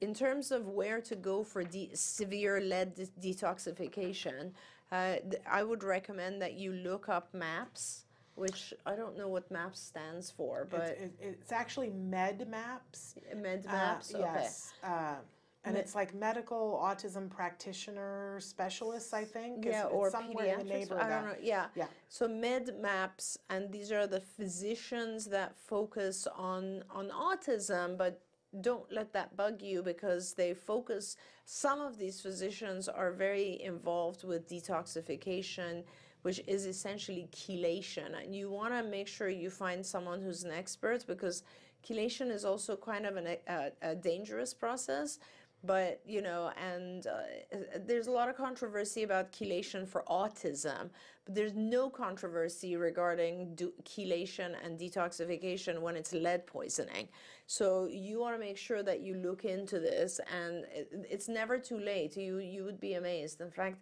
in terms of where to go for de- severe lead de- detoxification, uh, I would recommend that you look up MAPS. Which I don't know what MAPS stands for, but it's, it's actually MedMaps. MedMaps, uh, okay. Yes. Uh, and it's like medical autism practitioner specialists, I think. Yeah, it's, or it's somewhere in the pediatrics. I don't know. Yeah. Yeah. So med maps, and these are the physicians that focus on on autism, but don't let that bug you because they focus. Some of these physicians are very involved with detoxification. Which is essentially chelation, and you want to make sure you find someone who's an expert because chelation is also kind of an, a, a dangerous process but you know and uh, there's a lot of controversy about chelation for autism but there's no controversy regarding do- chelation and detoxification when it's lead poisoning. So you want to make sure that you look into this and it, it's never too late. You you would be amazed. In fact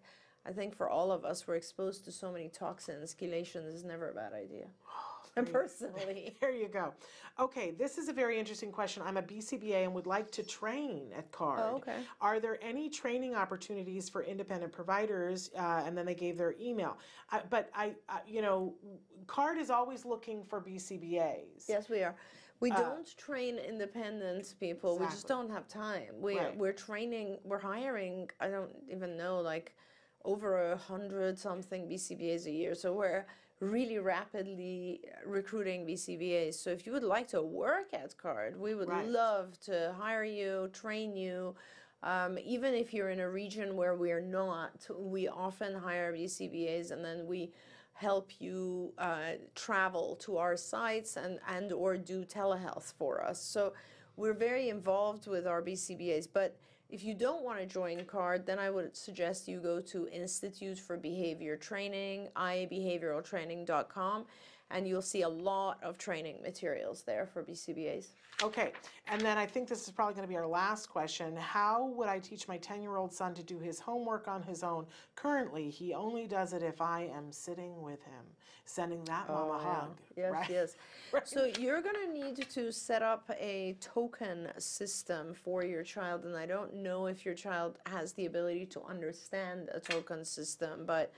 i think for all of us we're exposed to so many toxins. Chelation is never a bad idea personally. There you go. Okay, this is a very interesting question. I'm a BCBA and would like to train at CARD. Oh, okay. Are there any training opportunities for independent providers? Uh, and then they gave their email. I, but I, I, you know, CARD is always looking for BCBAs. Yes, we are. We Uh, don't train independent people. We just don't have time. We Right. we're training. We're hiring. I don't even know like over a hundred something BCBAs a year. So we're really rapidly recruiting BCBAs. So if you would like to work at CARD, we would Right. love to hire you, train you. Um, even if you're in a region where we're not, we often hire BCBAs and then we help you uh, travel to our sites and, and or do telehealth for us. So we're very involved with our BCBAs. But if you don't want to join CARD, then I would suggest you go to Institute for Behavior Training, iabehavioraltraining.com, and you'll see a lot of training materials there for BCBAs. Okay, and then I think this is probably going to be our last question. How would I teach my 10 year old son to do his homework on his own? Currently, he only does it if I am sitting with him, sending that oh, mom a Oh, yeah. hug. Yes, right? yes. So you're going to need to set up a token system for your child, and I don't know if your child has the ability to understand a token system, but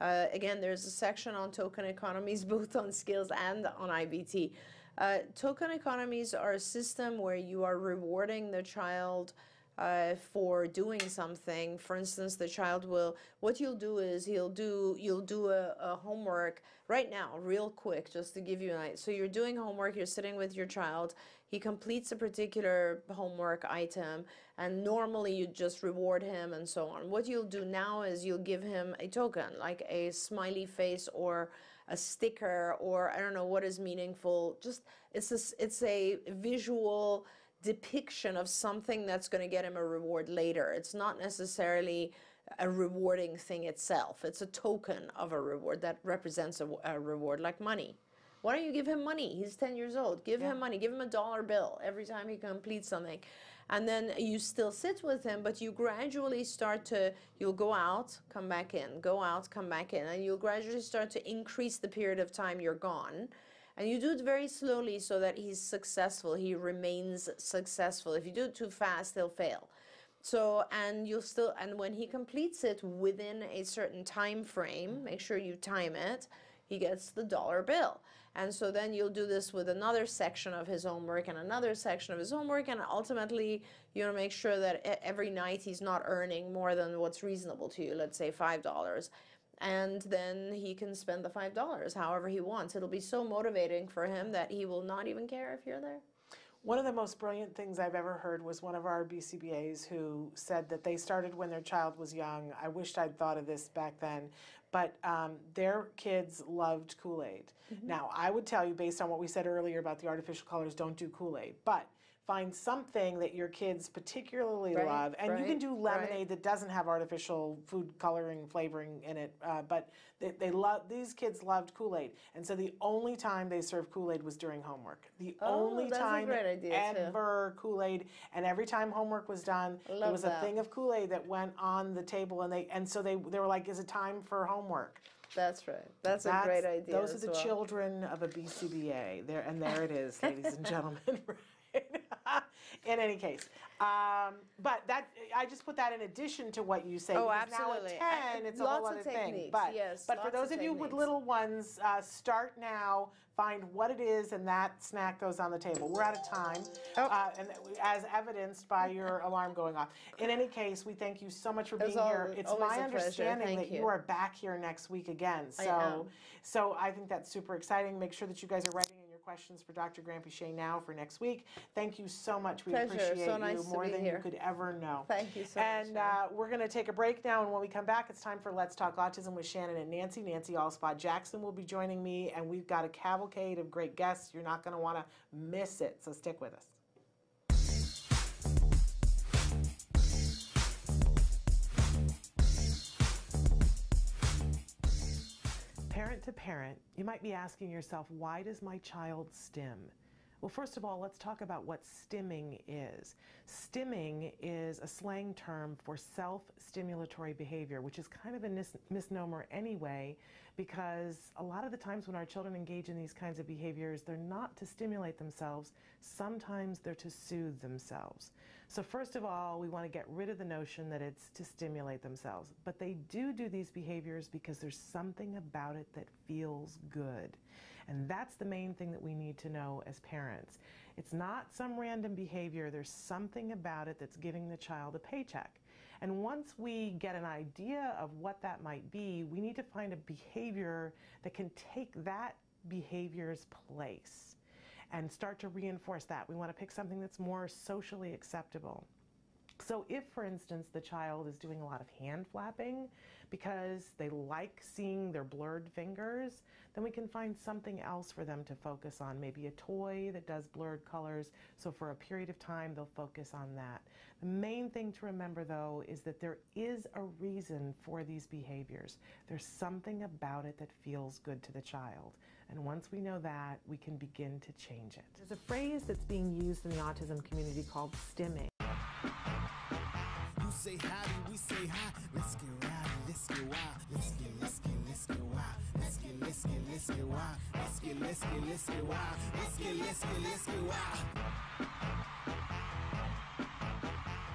uh, again, there's a section on token economies, both on skills and on IBT. Uh, token economies are a system where you are rewarding the child uh, for doing something. For instance, the child will. What you'll do is he'll do you'll do a, a homework right now, real quick, just to give you an idea. So you're doing homework. You're sitting with your child. He completes a particular homework item, and normally you just reward him and so on. What you'll do now is you'll give him a token, like a smiley face or a sticker, or I don't know what is meaningful. Just it's a, it's a visual depiction of something that's going to get him a reward later. It's not necessarily a rewarding thing itself. It's a token of a reward that represents a, a reward, like money. Why don't you give him money? He's 10 years old. Give him money. Give him a dollar bill every time he completes something. And then you still sit with him, but you gradually start to, you'll go out, come back in, go out, come back in, and you'll gradually start to increase the period of time you're gone. And you do it very slowly so that he's successful. He remains successful. If you do it too fast, he'll fail. So, and you'll still, and when he completes it within a certain time frame, make sure you time it, he gets the dollar bill. And so then you'll do this with another section of his homework and another section of his homework. And ultimately, you want to make sure that every night he's not earning more than what's reasonable to you, let's say $5 and then he can spend the five dollars however he wants. It'll be so motivating for him that he will not even care if you're there. One of the most brilliant things I've ever heard was one of our BCBAs who said that they started when their child was young. I wished I'd thought of this back then, but um, their kids loved Kool Aid. Now, I would tell you, based on what we said earlier about the artificial colors, don't do Kool Aid. But find something that your kids particularly Right, love, and you can right, do right. lemonade that doesn't have artificial food coloring flavoring in it. Uh, but they, they love these kids loved Kool Aid, and so the only time they served Kool Aid was during homework. The Oh, only that's time too. ever Kool Aid, and every time homework was done, there love was that. a thing of Kool Aid that went on the table, and they and so they they were like, "Is it time for homework?" That's right. That's, a great idea. Those are the well. children of a BCBA. There and there it is, ladies and gentlemen. In any case, um, but that I just put that in addition to what you say. Oh, because Now absolutely. at ten, it's a lots whole of other thing. But yes, but for those of of you with little ones, uh, start now. Find what it is, and that snack goes on the table. We're out of time, Oh. uh, and as evidenced by your alarm going off. In any case, we thank you so much for being here. It's my understanding that you you. are back here next week again. I So, am. so I think that's super exciting. Make sure that you guys are writing questions for Dr. Grampy now for next week. Thank you so much. We Pleasure. appreciate So you nice to more than here. you could ever know. Thank you so and, much. And uh, we're going to take a break now, and when we come back, it's time for Let's Talk Autism with Shannon and Nancy. Nancy Alspaugh Jackson will be joining me, and we've got a cavalcade of great guests. You're not going to want to miss it, so stick with us. To parent, you might be asking yourself, why does my child stim? Well, first of all, let's talk about what stimming is. Stimming is a slang term for self stimulatory behavior, which is kind of a mis- misnomer anyway, because a lot of the times when our children engage in these kinds of behaviors, they're not to stimulate themselves, sometimes they're to soothe themselves. So, first of all, we want to get rid of the notion that it's to stimulate themselves, but they do do these behaviors because there's something about it that feels good. And that's the main thing that we need to know as parents. It's not some random behavior, there's something about it that's giving the child a paycheck. And once we get an idea of what that might be, we need to find a behavior that can take that behavior's place and start to reinforce that. We want to pick something that's more socially acceptable. So, if, for instance, the child is doing a lot of hand flapping because they like seeing their blurred fingers, then we can find something else for them to focus on. Maybe a toy that does blurred colors. So, for a period of time, they'll focus on that. The main thing to remember, though, is that there is a reason for these behaviors. There's something about it that feels good to the child. And once we know that, we can begin to change it. There's a phrase that's being used in the autism community called stimming. You say howdy, we say hi. Let's get rowdy, let's get wild. Let's get, let's get, let's get wild. Let's get, let's get, let's get wild. Let's get, let's get, let's get wild. Let's get, let's get, let's get wild.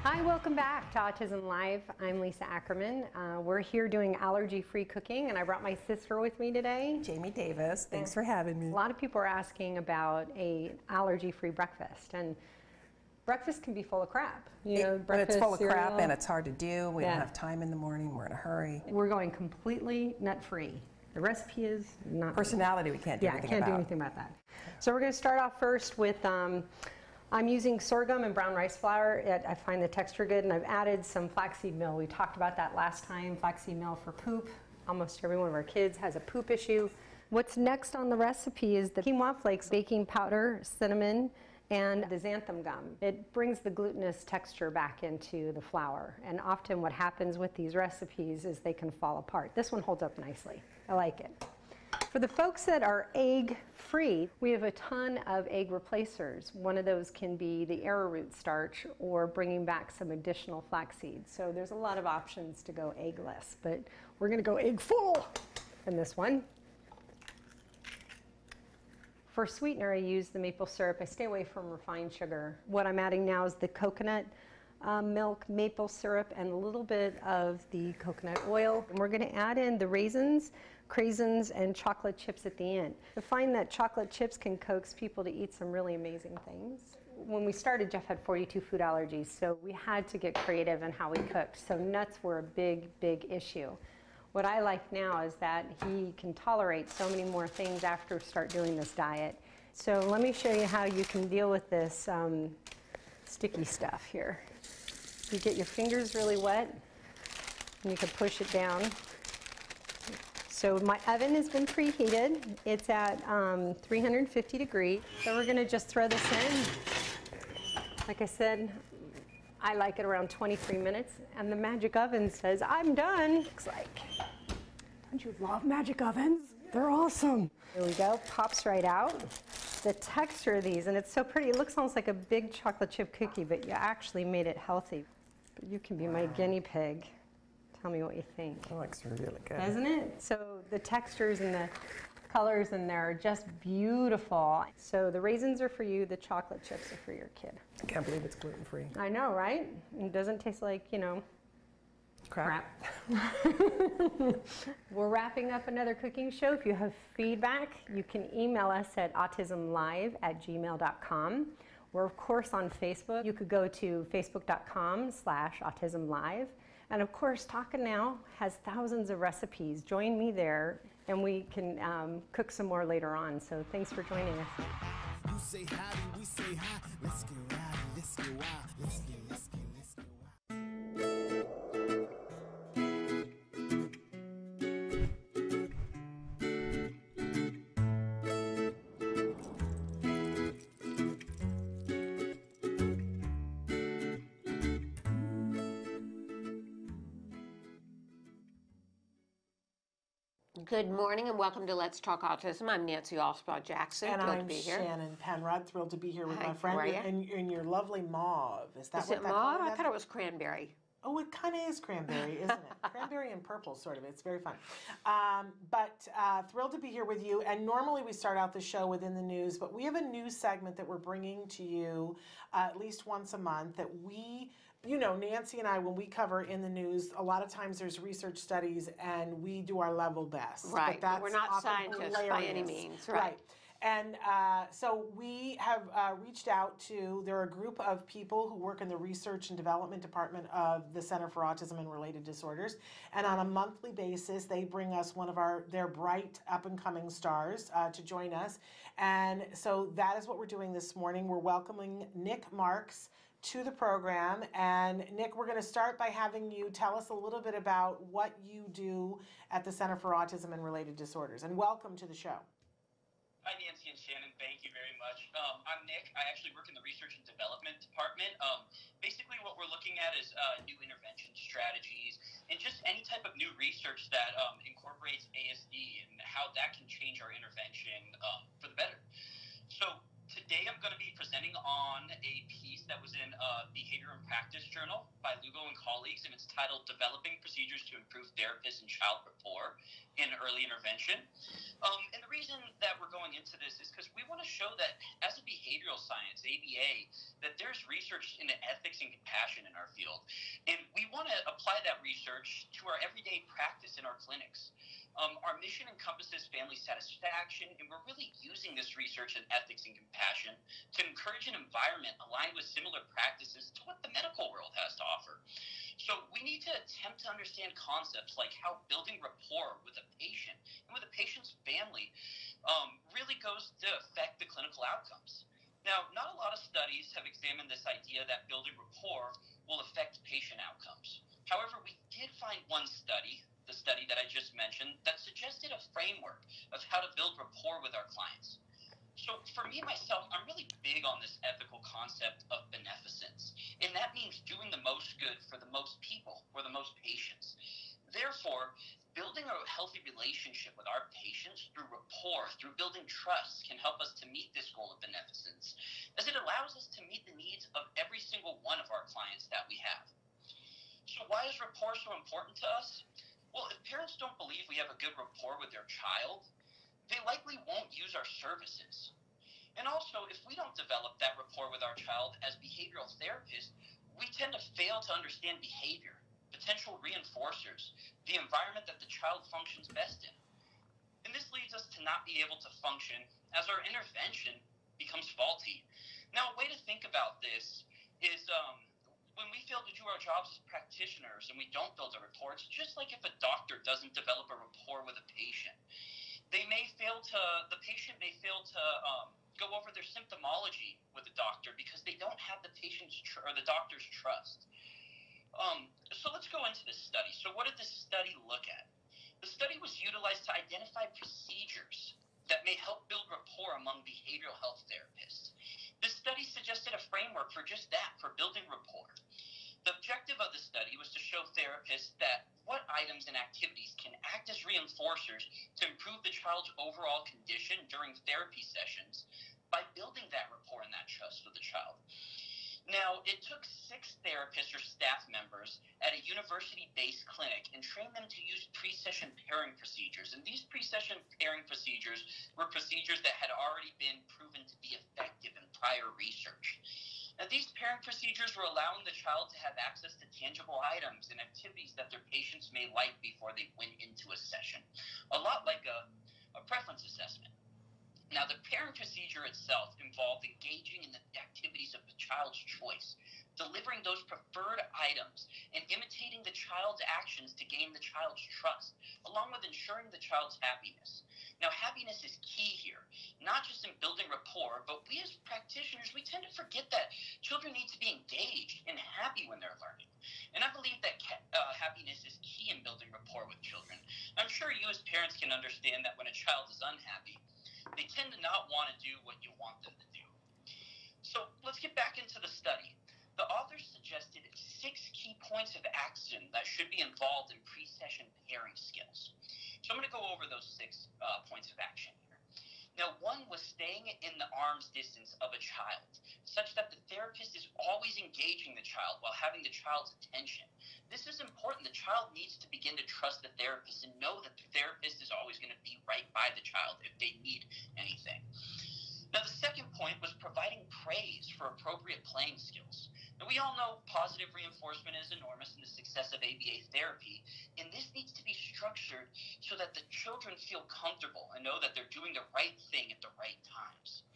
Hi, welcome back to Autism Live. I'm Lisa Ackerman. Uh, we're here doing allergy-free cooking, and I brought my sister with me today. Jamie Davis, thanks for having me. A lot of people are asking about a allergy-free breakfast, and breakfast can be full of crap. You know, It- but it's full of crap and it's hard to do. We Yeah. don't have time in the morning. We're in a hurry. We're going completely nut-free. The recipe is not Personality, we can't do anything about it. yeah, anything can't do anything about that. So we're going to start off first with. Um, I'm using sorghum and brown rice flour. It, I find the texture good, and I've added some flaxseed meal. We talked about that last time. Flaxseed meal for poop. Almost every one of our kids has a poop issue. What's next on the recipe is the quinoa flakes, baking powder, cinnamon, and the xanthan gum. It brings the glutinous texture back into the flour. And often what happens with these recipes is they can fall apart. This one holds up nicely. I like it. For the folks that are egg free, we have a ton of egg replacers. One of those can be the arrowroot starch or bringing back some additional flaxseed. So there's a lot of options to go eggless, but we're going to go egg full in this one. For sweetener, I use the maple syrup. I stay away from refined sugar. What I'm adding now is the coconut um, milk, maple syrup, and a little bit of the coconut oil. And we're going to add in the raisins, craisins, and chocolate chips at the end. I find that chocolate chips can coax people to eat some really amazing things. When we started, Jeff had 42 food allergies, so we had to get creative in how we cooked. So nuts were a big, big issue. What I like now is that he can tolerate so many more things after start doing this diet. So let me show you how you can deal with this um, sticky stuff here. You get your fingers really wet, and you can push it down. So my oven has been preheated. It's at um, 350 degrees. So we're gonna just throw this in. Like I said, I like it around 23 minutes, and the magic oven says, I'm done. Looks like, don't you love magic ovens? They're awesome. Here we go, pops right out. The texture of these, and it's so pretty, it looks almost like a big chocolate chip cookie, but you actually made it healthy. But you can be my guinea pig. Tell me what you think. It looks really good. Doesn't it? So the textures and the colors in there are just beautiful. So the raisins are for you, the chocolate chips are for your kid. I can't believe it's gluten free. I know, right? It doesn't taste like, you know, Crap. We're wrapping up another cooking show. If you have feedback, you can email us at autismlive at gmail.com. We're, of course, on Facebook. You could go to facebook.com slash autismlive. And, of course, TACA Now has thousands of recipes. Join me there, and we can um, cook some more later on. So thanks for joining us. Good morning and welcome to Let's Talk Autism. I'm Nancy Alspaugh Jackson. And Thrilled I'm to be here. Shannon Penrod, thrilled to be here with Hi, my friend ya? in, in your lovely mauve. Is that Is what it that mauve? I thought it was cranberry. Oh, it kind of is cranberry, isn't it? cranberry and purple, sort of. It's very fun. Um, but uh, thrilled to be here with you. And normally we start out the show within the news, but we have a news segment that we're bringing to you uh, at least once a month that we. You know, Nancy and I, when we cover in the news, a lot of times there's research studies and we do our level best. Right, But that's we're not scientists by any hilarious. means, right. And uh, so we have uh, reached out to, there are a group of people who work in the research and development department of the Center for Autism and Related Disorders. And on a monthly basis, they bring us one of our, their bright up and coming stars uh, to join us. And so that is what we're doing this morning. We're welcoming Nick Marks. To the program. And Nick, we're going to start by having you tell us a little bit about what you do at the Center for Autism and Related Disorders. And welcome to the show. Hi, Nancy and Shannon. Thank you very much. Um, I'm Nick. I actually work in the research and development department. Um, basically, what we're looking at is uh, new intervention strategies and just any type of new research that um, incorporates ASD and how that can change our intervention um, for the better. So, today I'm going to be presenting on a piece that was in uh, Behavior and Practice Journal by Lugo and colleagues, and it's titled Developing Procedures to Improve Therapists and Child Rapport in Early Intervention. Um, and the reason that we're going into this is because we want to show that as a behavioral science, ABA, that there's research into ethics and compassion in our field. And we want to apply that research to our everyday practice in our clinics. Um, our mission encompasses family satisfaction, and we're really using this research in ethics and compassion to encourage an environment aligned with similar practices to what the medical world has to offer. So we need to attempt to understand concepts like how building rapport with a patient and with a patient's family um, really goes to affect the clinical outcomes. Now, not a lot of studies have examined this idea that building rapport will affect patient outcomes. However, we did find one study the study that I just mentioned that suggested a framework of how to build rapport with our clients. So for me myself, I'm really big on this ethical concept of beneficence, and that means doing the most good for the most people or the most patients. Therefore, building a healthy relationship with our patients through rapport, through building trust, can help us to meet this goal of beneficence, as it allows us to meet the needs of every single one of our clients that we have. So why is rapport so important to us? Well, if parents don't believe we have a good rapport with their child, they likely won't use our services. And also, if we don't develop that rapport with our child as behavioral therapists, we tend to fail to understand behavior, potential reinforcers, the environment that the child functions best in. And this leads us to not be able to function as our intervention becomes faulty. Now, a way to think about this is um, when we fail to do our jobs as practitioners and we don't build a rapport, it's just like if a doctor doesn't develop a rapport with a patient. They may fail to, the patient may fail to um, go over their symptomology with the doctor because they don't have the patient's tr- or the doctor's trust. Um, so let's go into this study. So, what did this study look at? The study was utilized to identify procedures that may help build rapport among behavioral health therapists. This study suggested a framework for just that, for building rapport. The objective of the study was to show therapists that what items and activities can act as to improve the child's overall condition during therapy sessions by building that rapport and that trust with the child. Now, it took six therapists or staff members at a university based clinic and trained them to use pre session pairing procedures. And these pre session pairing procedures were procedures that had already been proven to be effective in prior research. Now, these pairing procedures were allowing the child to have access to tangible items and activities that their patients may like before they went into a session, a lot like a, a preference assessment. Now, the pairing procedure itself involved engaging in the activities of the child's choice, delivering those preferred items, and imitating the child's actions to gain the child's trust, along with ensuring the child's happiness. Now, happiness is key here, not just in building rapport, but we as practitioners, we tend to forget that children need to be engaged and happy when they're learning. And I believe that uh, happiness is key in building rapport with children. I'm sure you as parents can understand that when a child is unhappy, they tend to not want to do what you want them to do. So let's get back into the study. The authors suggested six key points of action that should be involved in pre session pairing skills. So I'm going to go over those six uh, points of action here. Now, one was staying in the arm's distance of a child, such that the therapist is always engaging the child while having the child's attention. This is important. The child needs to begin to trust the therapist and know that the therapist is always going to be right by the child if they need anything. Now, the second point was providing praise for appropriate playing skills. Now, we all know positive reinforcement is enormous in the success of ABA therapy, and this needs to be structured so that the children feel comfortable and know that they're doing the right thing at the right times.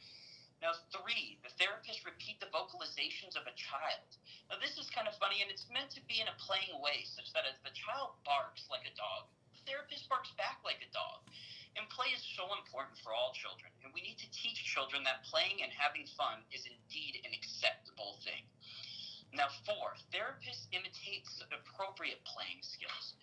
Now, three, the therapist repeat the vocalizations of a child. Now, this is kind of funny, and it's meant to be in a playing way, such that as the child barks like a dog, the therapist barks back like a dog. And play is so important for all children, and we need to teach children that playing and having fun is indeed an acceptable thing. Now, four, therapists imitate appropriate playing skills.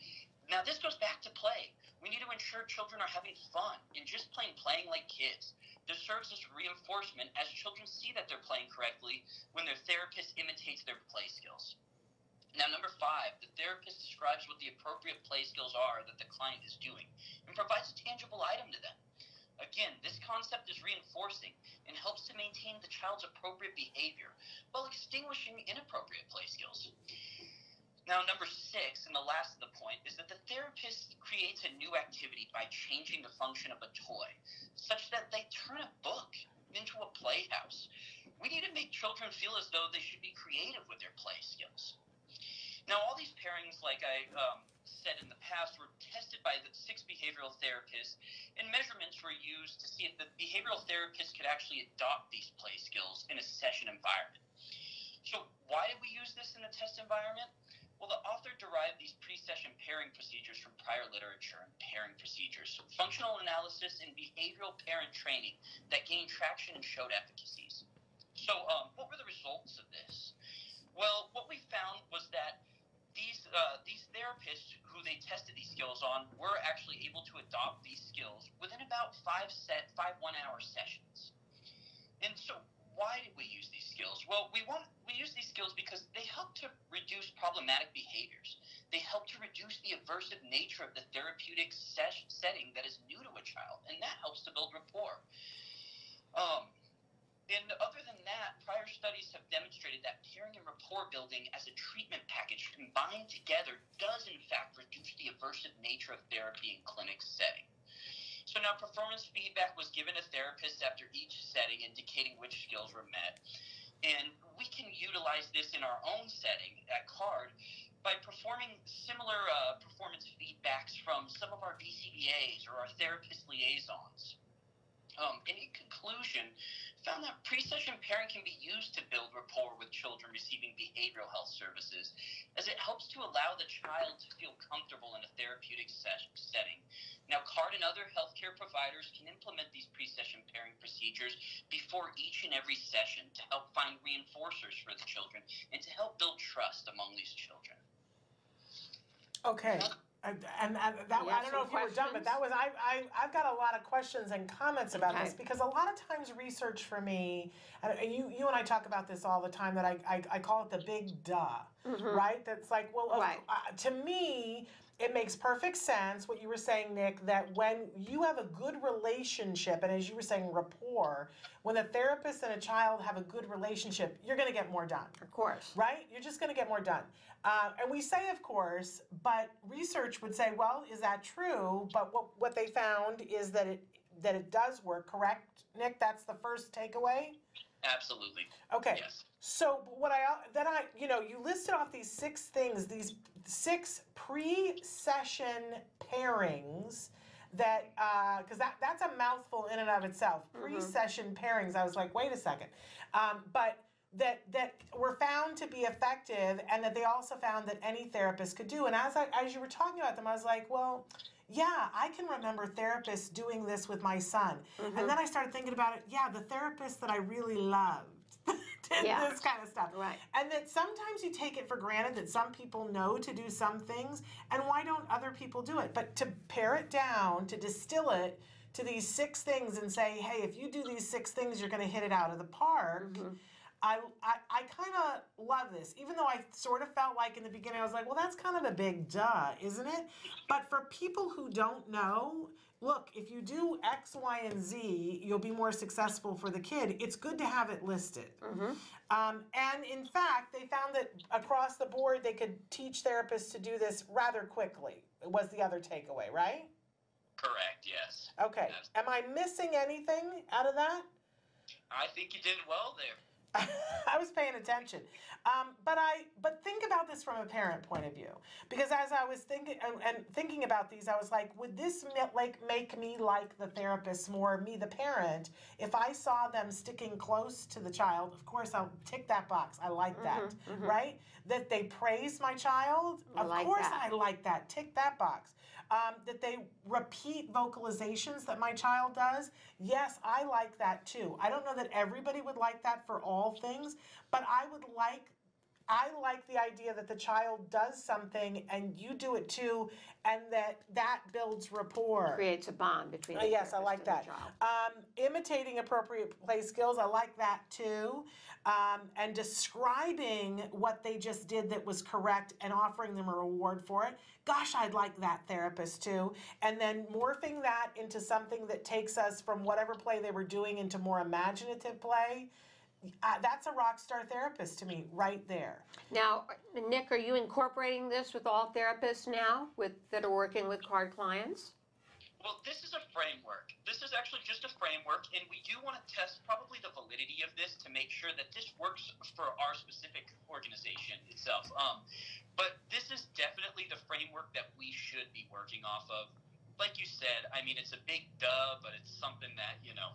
Now, this goes back to play. We need to ensure children are having fun and just plain playing like kids. This serves as reinforcement as children see that they're playing correctly when their therapist imitates their play skills. Now, number five, the therapist describes what the appropriate play skills are that the client is doing and provides a tangible item to them. Again, this concept is reinforcing and helps to maintain the child's appropriate behavior while extinguishing inappropriate play skills. Now, number six, and the last of the point, is that the therapist creates a new activity by changing the function of a toy, such that they turn a book into a playhouse. We need to make children feel as though they should be creative with their play skills. Now, all these pairings, like I um, said in the past, were tested by the six behavioral therapists, and measurements were used to see if the behavioral therapist could actually adopt these play skills in a session environment. So, why did we use this in a test environment? Well, the author derived these pre-session pairing procedures from prior literature and pairing procedures, functional analysis, and behavioral parent training that gained traction and showed efficacies. So, um, what were the results of this? Well, what we found was that these uh, these therapists who they tested these skills on were actually able to adopt these skills within about five set five one hour sessions. And so, why did we use these skills? Well, we want we use these skills because they help to reduce problematic behaviors. They help to reduce the aversive nature of the therapeutic ses- setting that is new to a child, and that helps to build rapport. Um, and other than that, prior studies have demonstrated that pairing and rapport building as a treatment package combined together does, in fact, reduce the aversive nature of therapy in clinic setting. So now performance feedback was given to therapists after each setting, indicating which skills were met. And we can utilize this in our own setting at CARD by performing similar uh, performance feedbacks from some of our BCBAs or our therapist liaisons. Um, and in conclusion, found that pre-session pairing can be used to build rapport with children receiving behavioral health services, as it helps to allow the child to feel comfortable in a therapeutic ses- setting. Now, CARD and other healthcare providers can implement these pre-session pairing procedures before each and every session to help find reinforcers for the children and to help build trust among these children. Okay. And, and and that, I don't know if you were done, but that was, I, I, I've got a lot of questions and comments about this, because a lot of times research for me, and you, you and I talk about this all the time, that I, I, I call it the big duh, Mhm. right? That's like, well, Right. uh, to me, it makes perfect sense, what you were saying, Nick, that when you have a good relationship, and as you were saying, rapport, when a therapist and a child have a good relationship, you're gonna get more done. Of course. Right? You're just gonna get more done. Uh, and we say, of course, but research would say, well, is that true? But what, what they found is that it that it does work, correct, Nick? That's the first takeaway? Absolutely. Okay. Yes. So what I then I you know you listed off these six things, these six pre-session pairings that because that that's a mouthful in and of itself. Pre-session pairings. I was like, wait a second, um, but that that were found to be effective, and that they also found that any therapist could do. And as I as you were talking about them, I was like, well. Yeah, I can remember therapists doing this with my son. And mm-hmm. then I started thinking about it. Yeah, the therapist that I really loved did Yeah. this kind of stuff. Right. And that sometimes you take it for granted that some people know to do some things, and why don't other people do it? But to pare it down, to distill it to these six things and say, hey, if you do these six things, you're going to hit it out of the park. Mm-hmm. I, I, I kind of love this, even though I sort of felt like in the beginning I was like, well, that's kind of a big duh, isn't it? But for people who don't know, look, if you do X, Y, and Z, you'll be more successful for the kid. It's good to have it listed. Um, and in fact, they found that across the board, they could teach therapists to do this rather quickly, was the other takeaway, right? Correct. Yes. Okay. Am I missing anything out of that? I think you did well there. I was paying attention. Um, but I but think about this from a parent point of view because as I was thinking and, and thinking about these, I was like, would this like make me like the therapist more, me the parent, if I saw them sticking close to the child? Of course, I'll tick that box. I like that, Mhm, mhm. right? That they praise my child. Of like course, that. I like that. Tick that box. Um, that they repeat vocalizations that my child does. Yes, I like that too. I don't know that everybody would like that for all things, but I would like I like the idea that the child does something and you do it too, and that that builds rapport. Creates a bond between Uh, yes, I like that. Um, imitating appropriate play skills, I like that too. Um, and describing what they just did that was correct and offering them a reward for it. Gosh, I'd like that therapist too. And then morphing that into something that takes us from whatever play they were doing into more imaginative play. Uh, that's a rock star therapist to me, right there. Now, Nick, are you incorporating this with all therapists now with that are working with CARD clients? Well, this is a framework. This is actually just a framework, and we do want to test probably the validity of this to make sure that this works for our specific organization itself. Um, but this is definitely the framework that we should be working off of. Like you said, I mean, it's a big duh, but it's something that, you know,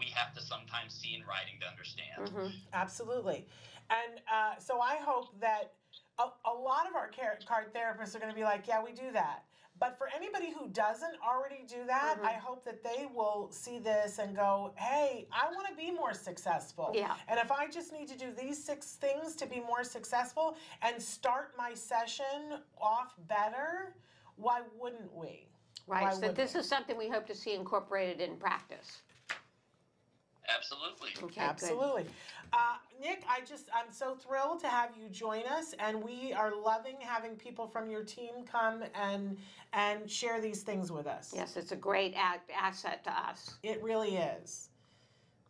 we have to sometimes see in writing to understand. Absolutely. And uh, so I hope that a, a lot of our care, CARD therapists are going to be like, yeah, we do that. But for anybody who doesn't already do that, Mm-hmm. I hope that they will see this and go, hey, I want to be more successful. Yeah. And if I just need to do these six things to be more successful and start my session off better, why wouldn't we? Right. Why so this we? is something we hope to see incorporated in practice. Absolutely. Okay. Absolutely. Uh, Nick, I just, I'm so thrilled to have you join us, and we are loving having people from your team come and and share these things with us. Yes, it's a great a- asset to us. It really is.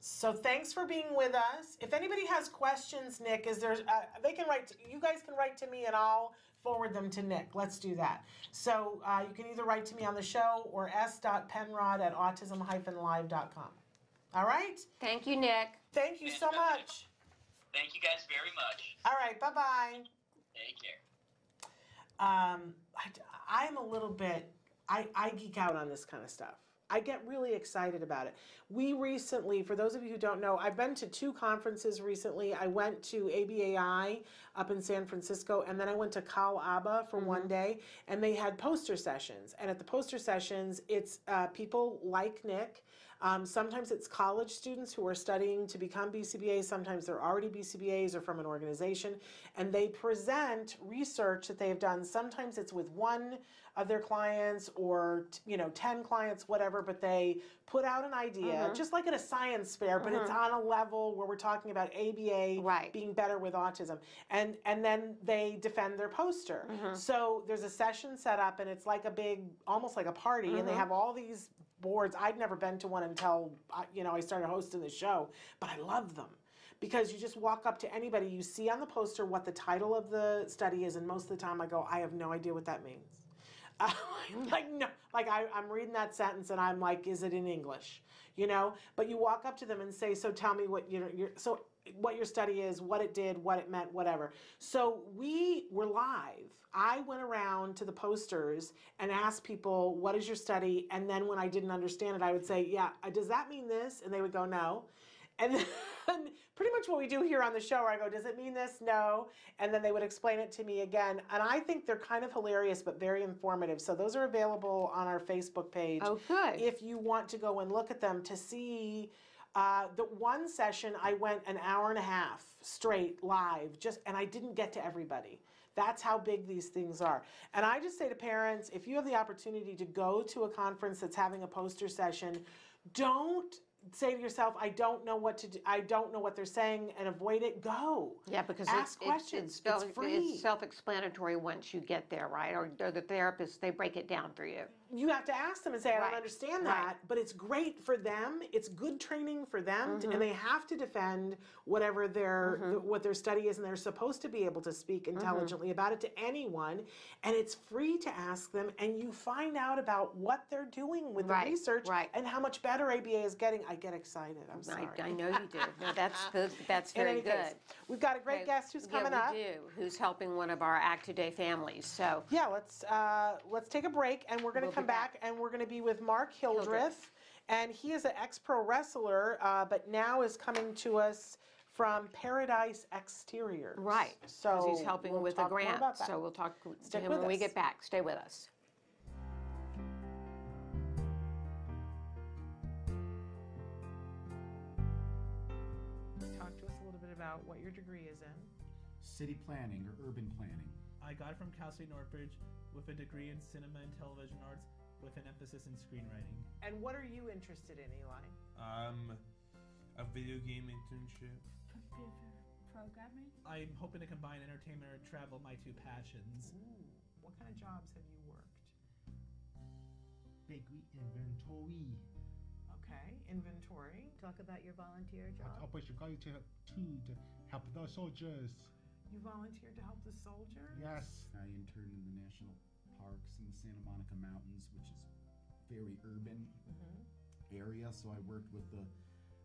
So thanks for being with us. If anybody has questions, Nick, is there? Uh, they can write. To, you guys can write to me, and I'll forward them to Nick. Let's do that. So uh, you can either write to me on the show or s.penrod at autism-live.com. All right. Thank you, Nick. Thank you so much. Thank you guys very much. All right. Bye bye. Take care. um, I, am a little bit, I, I geek out on this kind of stuff. I get really excited about it. We recently, for those of you who don't know, I've been to two conferences recently. I went to ABAI up in San Francisco, and then I went to CalABA for one day, and they had poster sessions. And at the poster sessions, it's uh, people like Nick. Um, sometimes it's college students who are studying to become BCBAs. Sometimes they're already BCBAs or from an organization, and they present research that they have done. Sometimes it's with one of their clients or you know 10 clients whatever but they put out an idea Mhm. just like at a science fair but it's Mhm. on a level where we're talking about ABA being better with autism and and then they defend their poster Mhm. so there's a session set up and it's like a big almost like a party and they Mhm. have all these boards. I'd never been to one until you know I started hosting the show but I love them. Because you just walk up to anybody you see on the poster what the title of the study is and most of the time I go I have no idea what that means. I'm like no. Like I, i'm reading that sentence and i'm like is it in english? You know? But you walk up to them and say so tell me what you know so what your study is what it did what it meant whatever so we were live i went around to the posters and asked people what is your study and then when i didn't understand it i would say yeah uh, does that mean this and they would go no and then pretty much what we do here on the show, I go, does it mean this? No. And then they would explain it to me again. And I think they're kind of hilarious, but very informative. So those are available on our Facebook page. Oh, good. If you want to go and look at them to see. Uh, the one session I went an hour and a half straight live, just and I didn't get to everybody. That's how big these things are. And I just say to parents, if you have the opportunity to go to a conference that's having a poster session, don't say to yourself, I don't know what to do, I don't know what they're saying and avoid it. Go. Yeah, because ask it's, questions. It's, it's, It's free. it's self-explanatory once you get there, right? Or, or the therapist they break it down for you. you have to ask them and say, I Right. don't understand Right. that, but it's great for them. It's good training for them, Mhm. and they have to defend whatever their Mhm. th- what their study is, and they're supposed to be able to speak Mm-hmm. intelligently about it to anyone. And it's free to ask them, and you find out about what they're doing with Right, the research and how much better ABA is getting. I get excited. I'm sorry. I know you do. No, that's the, that's In very any good. case, we've got a great Okay, guest who's coming yeah, coming we up. do. Who's helping one of our Act Today families? So Yeah, let's uh, let's take a break, and we're going to We'll be come back, and we're going to be with Mark Hildreth, and he is an ex-pro wrestler, uh, but now is coming to us from Paradise Exterior. right. So he's helping we'll with a talk more grant. about that. So we'll talk to Stick him with when we us. get back. Stay with us. Talk to us a little bit about what your degree is in. city planning or urban planning. I got it from Cal State Northridge with a degree in cinema and television arts with an emphasis in screenwriting. And what are you interested in, Eli? Um, a video game internship. Computer programming. I'm hoping to combine entertainment or travel, my two passions. Ooh, what kind of jobs have you worked? Bakery inventory. Okay, inventory. Talk about your volunteer At job. Operation Volunteer to to help the soldiers. You volunteered to help the soldiers? Yes. I interned in the national parks in the Santa Monica Mountains, which is very urban area. So I worked with the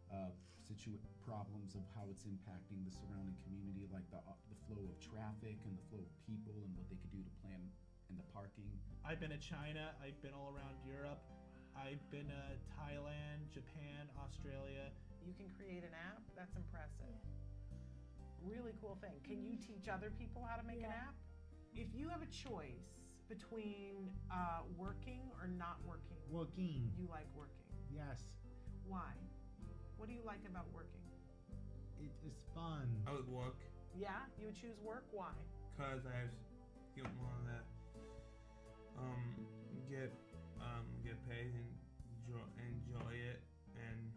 uh, situ- problems of how it's impacting the surrounding community, like the uh, the flow of traffic and the flow of people, and what they could do to plan in the parking. I've been to China, I've been all around Europe, I've been to Thailand, Japan, Australia. You can create an app? That's impressive. Really cool thing. Can you teach other people how to make an app? If you have a choice between uh, working or not working, Working. you like working. Yes. Why? What do you like about working? It is fun. I would work Yeah, you would choose work. Why? because I get wanna um get um get paid and enjoy, enjoy it and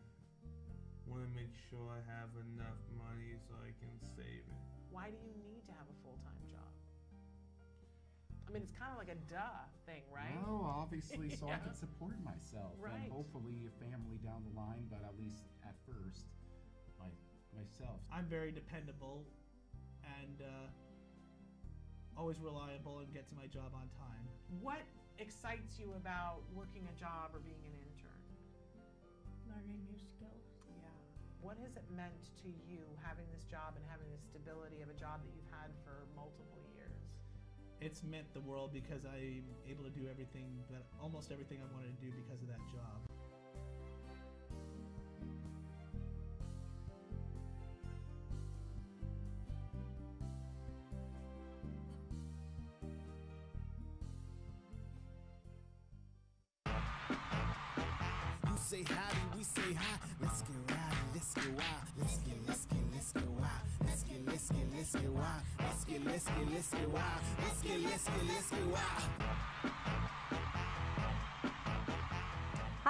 want to make sure I have enough money so I can save it. Why do you need to have a full time job? I mean, it's kind of like a duh thing, right? No, obviously, so I can support myself Right. and hopefully a family down the line, but at least at first, my myself. I'm very dependable and uh, always reliable and get to my job on time. What excites you about working a job or being an intern? Learning new skills. Yeah. What has it meant to you having this job and having the stability of a job that you've had for multiple years? It's meant the world because I'm able to do everything that almost everything I wanted to do because of that job. Say howdy, we say hi. Let's get rowdy, let's get wild. Let's get, let's get, let's get wild. Let's get, let's get, let's get wild. Let's get, let's get, let's get wild. Let's get, let's get, let's get wild.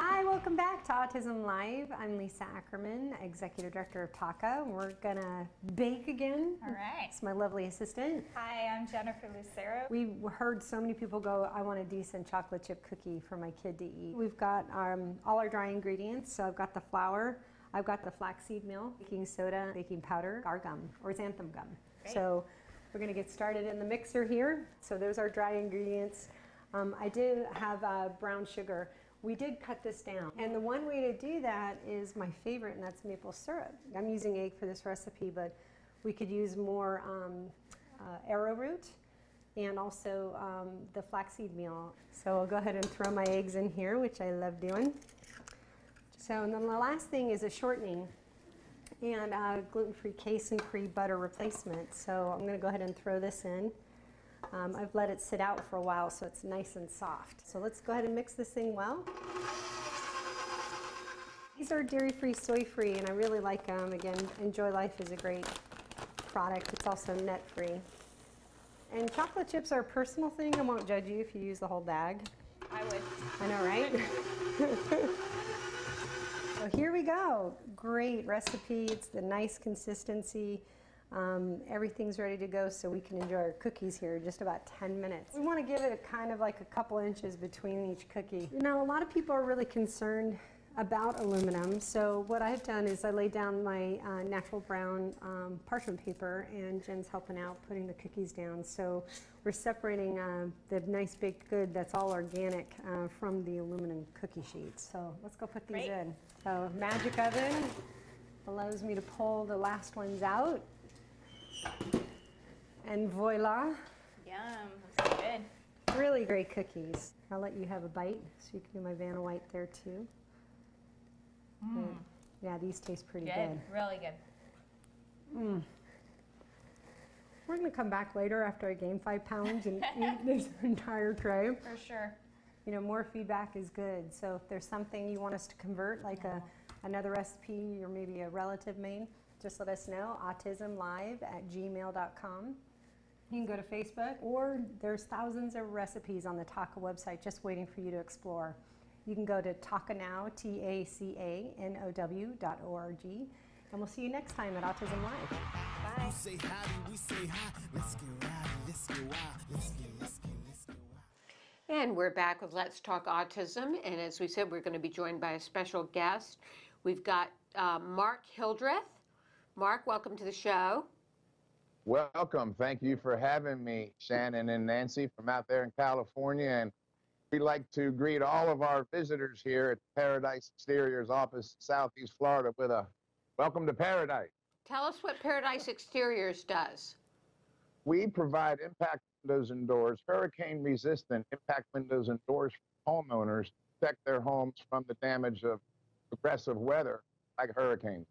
Hi, welcome back to Autism Live. I'm Lisa Ackerman, Executive Director of TACA. We're gonna bake again. All right. It's my lovely assistant. Hi, I'm Jennifer Lucero. We heard so many people go, I want a decent chocolate chip cookie for my kid to eat. We've got um, all our dry ingredients. So I've got the flour, I've got the flaxseed meal, baking soda, baking powder, our gum, or xanthan gum. Great. So we're gonna get started in the mixer here. So those are our dry ingredients. Um, I do have uh, brown sugar. We did cut this down. And the one way to do that is my favorite, and that's maple syrup. I'm using egg for this recipe, but we could use more um, uh, arrowroot and also um, the flaxseed meal. So I'll go ahead and throw my eggs in here, which I love doing. So, and then the last thing is a shortening and uh, gluten-free casein-free butter replacement. So I'm going to go ahead and throw this in. Um, I've let it sit out for a while so it's nice and soft. So let's go ahead and mix this thing well. These are dairy-free, soy-free, and I really like them. Again, Enjoy Life is a great product. It's also net-free. And chocolate chips are a personal thing. I won't judge you if you use the whole bag. I would. I know, right? so here we go. Great recipe. It's the nice consistency. Um, everything's ready to go so we can enjoy our cookies here in just about 10 minutes. We want to give it a kind of like a couple inches between each cookie. You know, a lot of people are really concerned about aluminum. So what I've done is I laid down my uh, natural brown um, parchment paper and Jen's helping out putting the cookies down. So we're separating uh, the nice baked good that's all organic uh, from the aluminum cookie sheets. So let's go put these Great. in. So magic oven allows me to pull the last ones out. And voila, Yum. Looks good. really great cookies. I'll let you have a bite so you can do my Vanna White there too. Mm. Yeah, these taste pretty Good. good. Really good. Mm. We're gonna come back later after I gain five pounds and eat this entire tray. For sure. You know, more feedback is good. So if there's something you want us to convert, like a another recipe or maybe a relative made, just let us know. Autismlive at gmail.com. You can go to Facebook, or there's thousands of recipes on the TACA website just waiting for you to explore. You can go to TACANOW, T A C A N O W dot O-R-G, and we'll see you next time at Autism Live. Bye. You say howdy, we say hi. Let's get rowdy, let's get wild. Let's get, let's get, let's get wild. And we're back with Let's Talk Autism. And as we said, we're going to be joined by a special guest. We've got uh, Mark Hildreth. Mark, welcome to the show. Welcome. Thank you for having me, Shannon and Nancy from out there in California. And we'd like to greet all of our visitors here at Paradise Exteriors office, in Southeast Florida, with a welcome to paradise. Tell us what Paradise Exteriors does. We provide impact windows and doors, hurricane resistant impact windows and doors for homeowners to protect their homes from the damage of aggressive weather like hurricanes.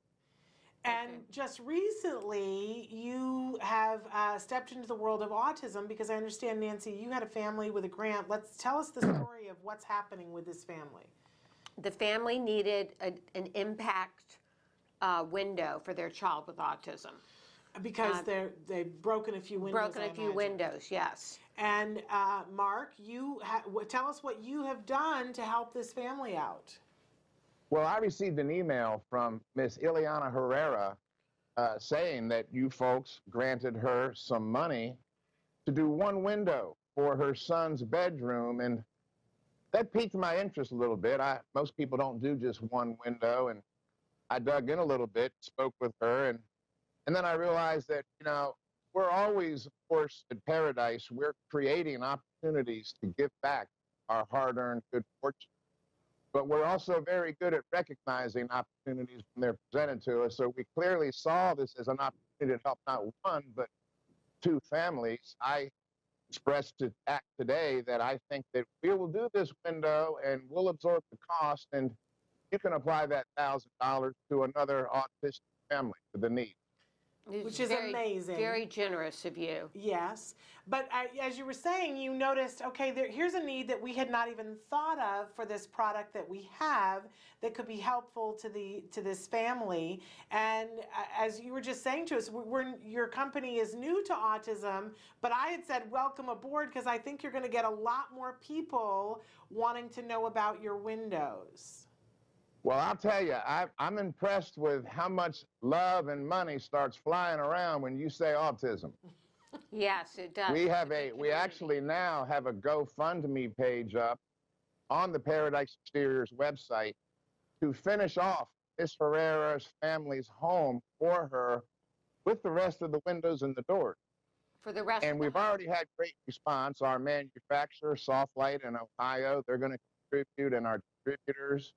And just recently, you have uh, stepped into the world of autism because I understand, Nancy, you had a family with a grant. Let's tell us the story of what's happening with this family. The family needed a, an impact uh, window for their child with autism. Because Uh, they're they've broken a few windows. Broken I a few imagine. windows, yes. And uh, Mark, you ha- tell us what you have done to help this family out. Well, I received an email from Miss Ileana Herrera uh, saying that you folks granted her some money to do one window for her son's bedroom, and that piqued my interest a little bit. I most people don't do just one window, and I dug in a little bit, spoke with her, and and then I realized that you know we're always, of course, at Paradise, we're creating opportunities to give back our hard-earned good fortune but we're also very good at recognizing opportunities when they're presented to us. So we clearly saw this as an opportunity to help not one, but two families. I expressed to ACT today that I think that we will do this window and we'll absorb the cost, and you can apply that thousand dollars to another autistic family for the need. It's Which is very, amazing. Very generous of you. Yes, but I, as you were saying, you noticed okay, there, here's a need that we had not even thought of for this product that we have that could be helpful to the to this family. And as you were just saying to us, we're your company is new to autism, but I had said welcome aboard because I think you're going to get a lot more people wanting to know about your windows. Well, I'll tell you, I, I'm impressed with how much love and money starts flying around when you say autism. Yes, it does. We have a we actually now have a GoFundMe page up on the Paradise Exteriors website to finish off Miss Herrera's family's home for her with the rest of the windows and the doors. For the rest And we've already had great response. Our manufacturer, Soft-Lite in Ohio, they're going to contribute, and our distributors.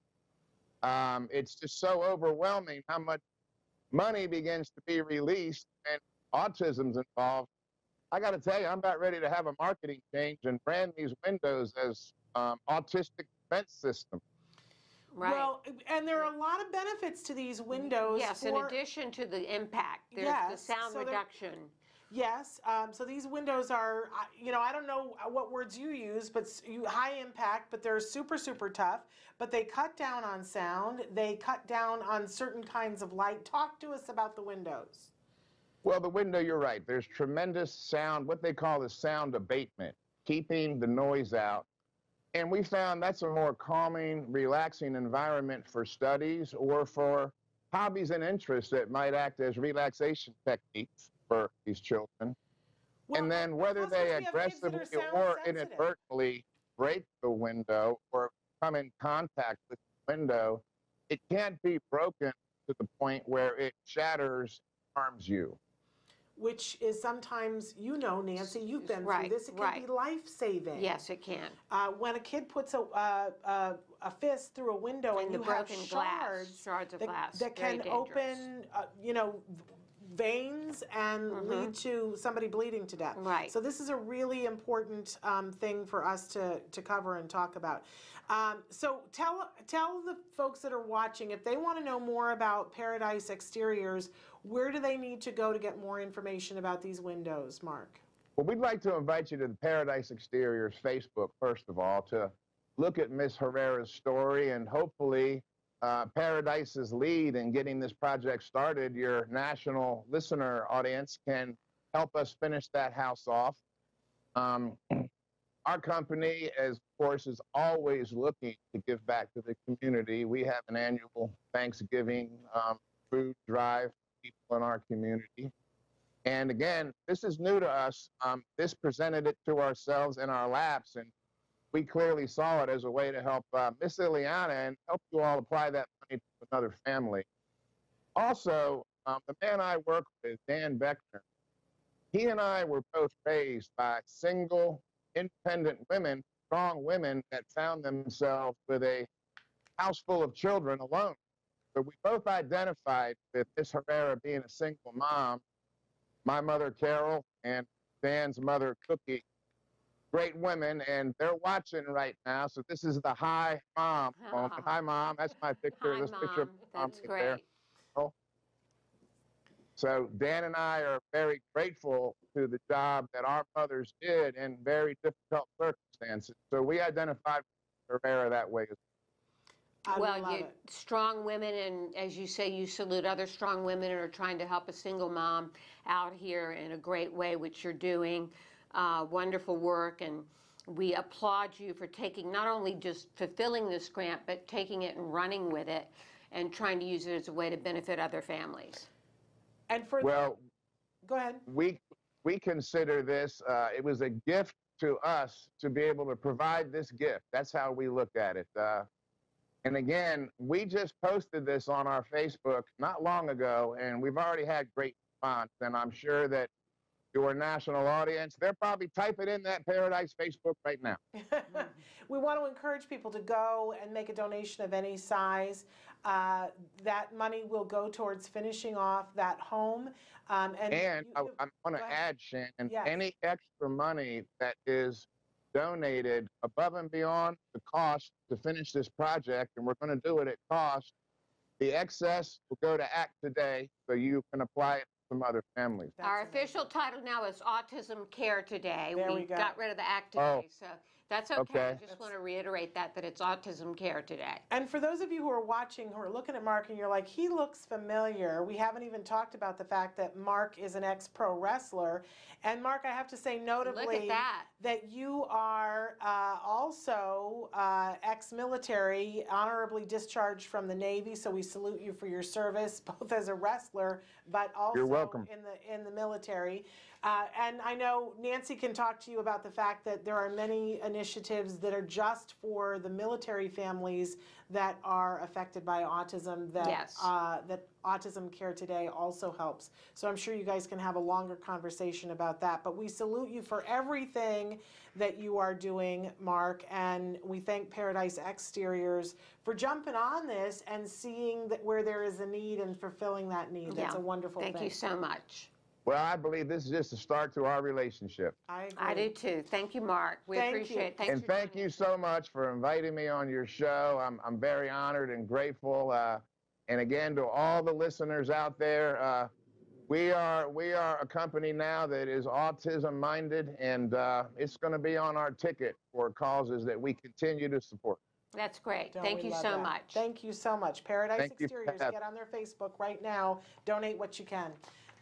Um, it's just so overwhelming how much money begins to be released and autism's involved. I got to tell you, I'm about ready to have a marketing change and brand these windows as um, autistic defense system. Right. Well, and there are a lot of benefits to these windows. Yes, in addition to the impact, there's Yes, the sound so there- reduction. Yes, um, so these windows are, you know, I don't know what words you use, but you, high impact, but they're super, super tough. But they cut down on sound. They cut down on certain kinds of light. Talk to us about the windows. Well, the window, you're right. There's tremendous sound, what they call the sound abatement, keeping the noise out. And we found that's a more calming, relaxing environment for studies or for hobbies and interests that might act as relaxation techniques for these children. and then whether they we have kids that aggressively or sensitive. inadvertently break the window or come in contact with the window, it can't be broken to the point where it shatters, harms you. Which is sometimes, you know, Nancy, you've been Right, through this. It can right. be life saving. Yes, it can. Uh, when a kid puts a, uh, uh, a fist through a window and, And the you have broken glass, shards, shards of that, glass, that can open, uh, you know, veins and lead to somebody bleeding to death. Mm-hmm. Right. So this is a really important um, thing for us to, to cover and talk about. Um, so tell tell the folks that are watching if they want to know more about Paradise Exteriors, where do they need to go to get more information about these windows, Mark? Well, we'd like to invite you to the Paradise Exteriors Facebook, first of all, to look at Miss Herrera's story and hopefully uh, Paradise's lead in getting this project started, your national listener audience can help us finish that house off. Um, our company, as of course, is always looking to give back to the community. We have an annual Thanksgiving um, food drive for people in our community. And again, this is new to us. Um, this presented it to ourselves in our laps, and we clearly saw it as a way to help uh, Miss Ileana and help you all apply that money to another family. Also, um, the man I work with, Dan Beckner, he and I were both raised by single, independent women, strong women that found themselves with a house full of children alone. So we both identified with Miss Herrera being a single mom, my mother Carol and Dan's mother Cookie. Great women, and they're watching right now. So this is the hi mom moment. Hi mom, that's my picture. Hi, this picture of Mom. mom That's right there. great. Oh. So Dan and I are very grateful to the job that our mothers did in very difficult circumstances. So we identified Herrera that way. well, you strong women, and as you say, you salute other strong women who are trying to help a single mom out here in a great way, which you're doing. Uh, wonderful work, and we applaud you for taking not only just fulfilling this grant, but taking it and running with it, and trying to use it as a way to benefit other families. And for Well, go ahead. we we consider this uh, it was a gift to us to be able to provide this gift that's how we look at it uh, and again we just posted this on our facebook not long ago and we've already had great response and i'm sure that your national audience they're probably typing in that paradise facebook right now we want to encourage people to go and make a donation of any size. Uh, that money will go towards finishing off that home. Um, and And you- I, want to add, Shannon, Yes. any extra money that is donated above and beyond the cost to finish this project, and we're going to do it at cost, the excess will go to Act Today, so you can apply it to some other families. Our official title now is Autism Care Today. There we go. got rid of the act Oh. so that's okay. Okay. I just want to reiterate that that it's Autism Care Today. And for those of you who are watching, who are looking at Mark and you're like, he looks familiar, we haven't even talked about the fact that Mark is an ex pro wrestler. And Mark, I have to say, notably, that. that. you are uh, also uh, ex military, honorably discharged from the Navy. So we salute you for your service, both as a wrestler, but also welcome. in the in the military. Uh, and I know Nancy can talk to you about the fact that there are many initiatives that are just for the military families that are affected by autism. That Yes. uh, that Autism Care Today also helps. So I'm sure you guys can have a longer conversation about that. But we salute you for everything that you are doing, Mark, and we thank Paradise Exteriors for jumping on this and seeing that where there is a need and fulfilling that need. That's Yeah. a wonderful Thank thing. Thank you so much. Well, I believe this is just a start to our relationship. I agree. I do too. Thank you, Mark. We Thank appreciate you. it. Thanks and thank you so much for inviting me on your show. I'm, I'm very honored and grateful. Uh, and again, to all the listeners out there, uh, we are we are a company now that is autism minded, and uh, it's going to be on our ticket for causes that we continue to support. That's great. Don't Thank you so that? much. Thank you so much. Paradise Thank Exteriors, get on their Facebook right now. Donate what you can.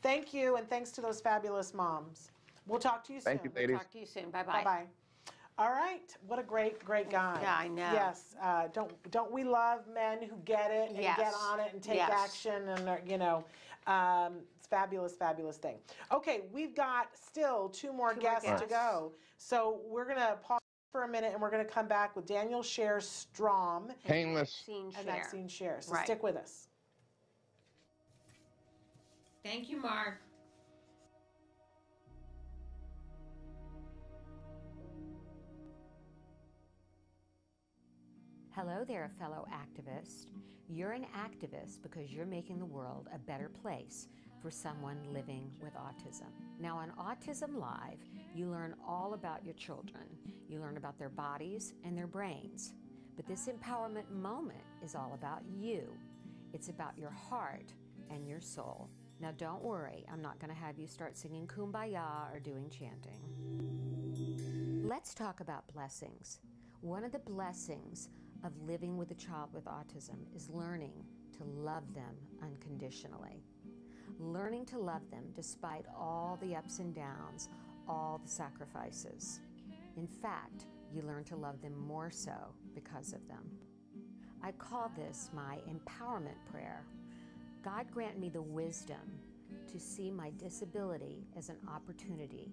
Thank you, and thanks to those fabulous moms. We'll talk to you Thank soon. you, ladies. Talk to you soon. Bye Bye bye. bye. All right, what a great, great guy. Yeah, I know. Yes, uh, don't don't we love men who get it and get on it and take Yes. action and are, you know, um, it's fabulous, fabulous thing. Okay, we've got still two more Two more guests to go, so we're gonna pause for a minute and we're gonna come back with Daniel Share-Strom Painless. Maxine and Cher. Maxine Share. So Right. stick with us. Thank you, Mark. Hello there, fellow activist. You're an activist because you're making the world a better place for someone living with autism. Now, on Autism Live, you learn all about your children. You learn about their bodies and their brains. But this empowerment moment is all about you. It's about your heart and your soul. Now, don't worry, I'm not going to have you start singing kumbaya or doing chanting. Let's talk about blessings. One of the blessings of living with a child with autism is learning to love them unconditionally. Learning to love them despite all the ups and downs, all the sacrifices. In fact, you learn to love them more so because of them. I call this my empowerment prayer. God grant me the wisdom to see my disability as an opportunity,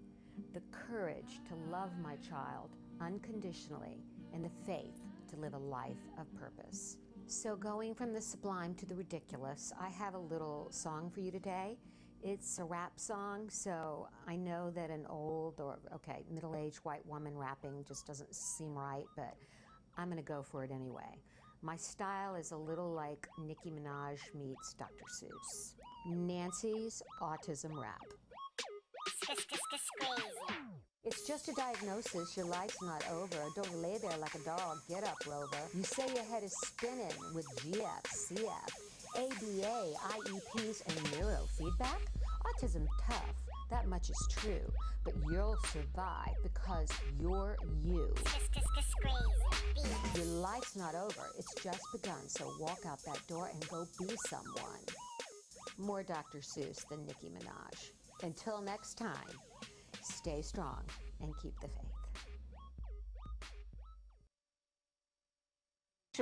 the courage to love my child unconditionally, and the faith to live a life of purpose. So, going from the sublime to the ridiculous, I have a little song for you today. It's a rap song, so I know that an old or, okay, middle aged white woman rapping just doesn't seem right, but I'm gonna go for it anyway. My style is a little like Nicki Minaj meets Dr. Seuss. Nancy's Autism Rap. It's just a diagnosis. Your life's not over. Don't lay there like a dog. Get up, Rover. You say your head is spinning with GF, CF, ABA, IEPs, and neurofeedback? Autism tough. That much is true. But you'll survive because you're you. Your life's not over. It's just begun. So walk out that door and go be someone. More Dr. Seuss than Nicki Minaj. Until next time, stay strong and keep the faith.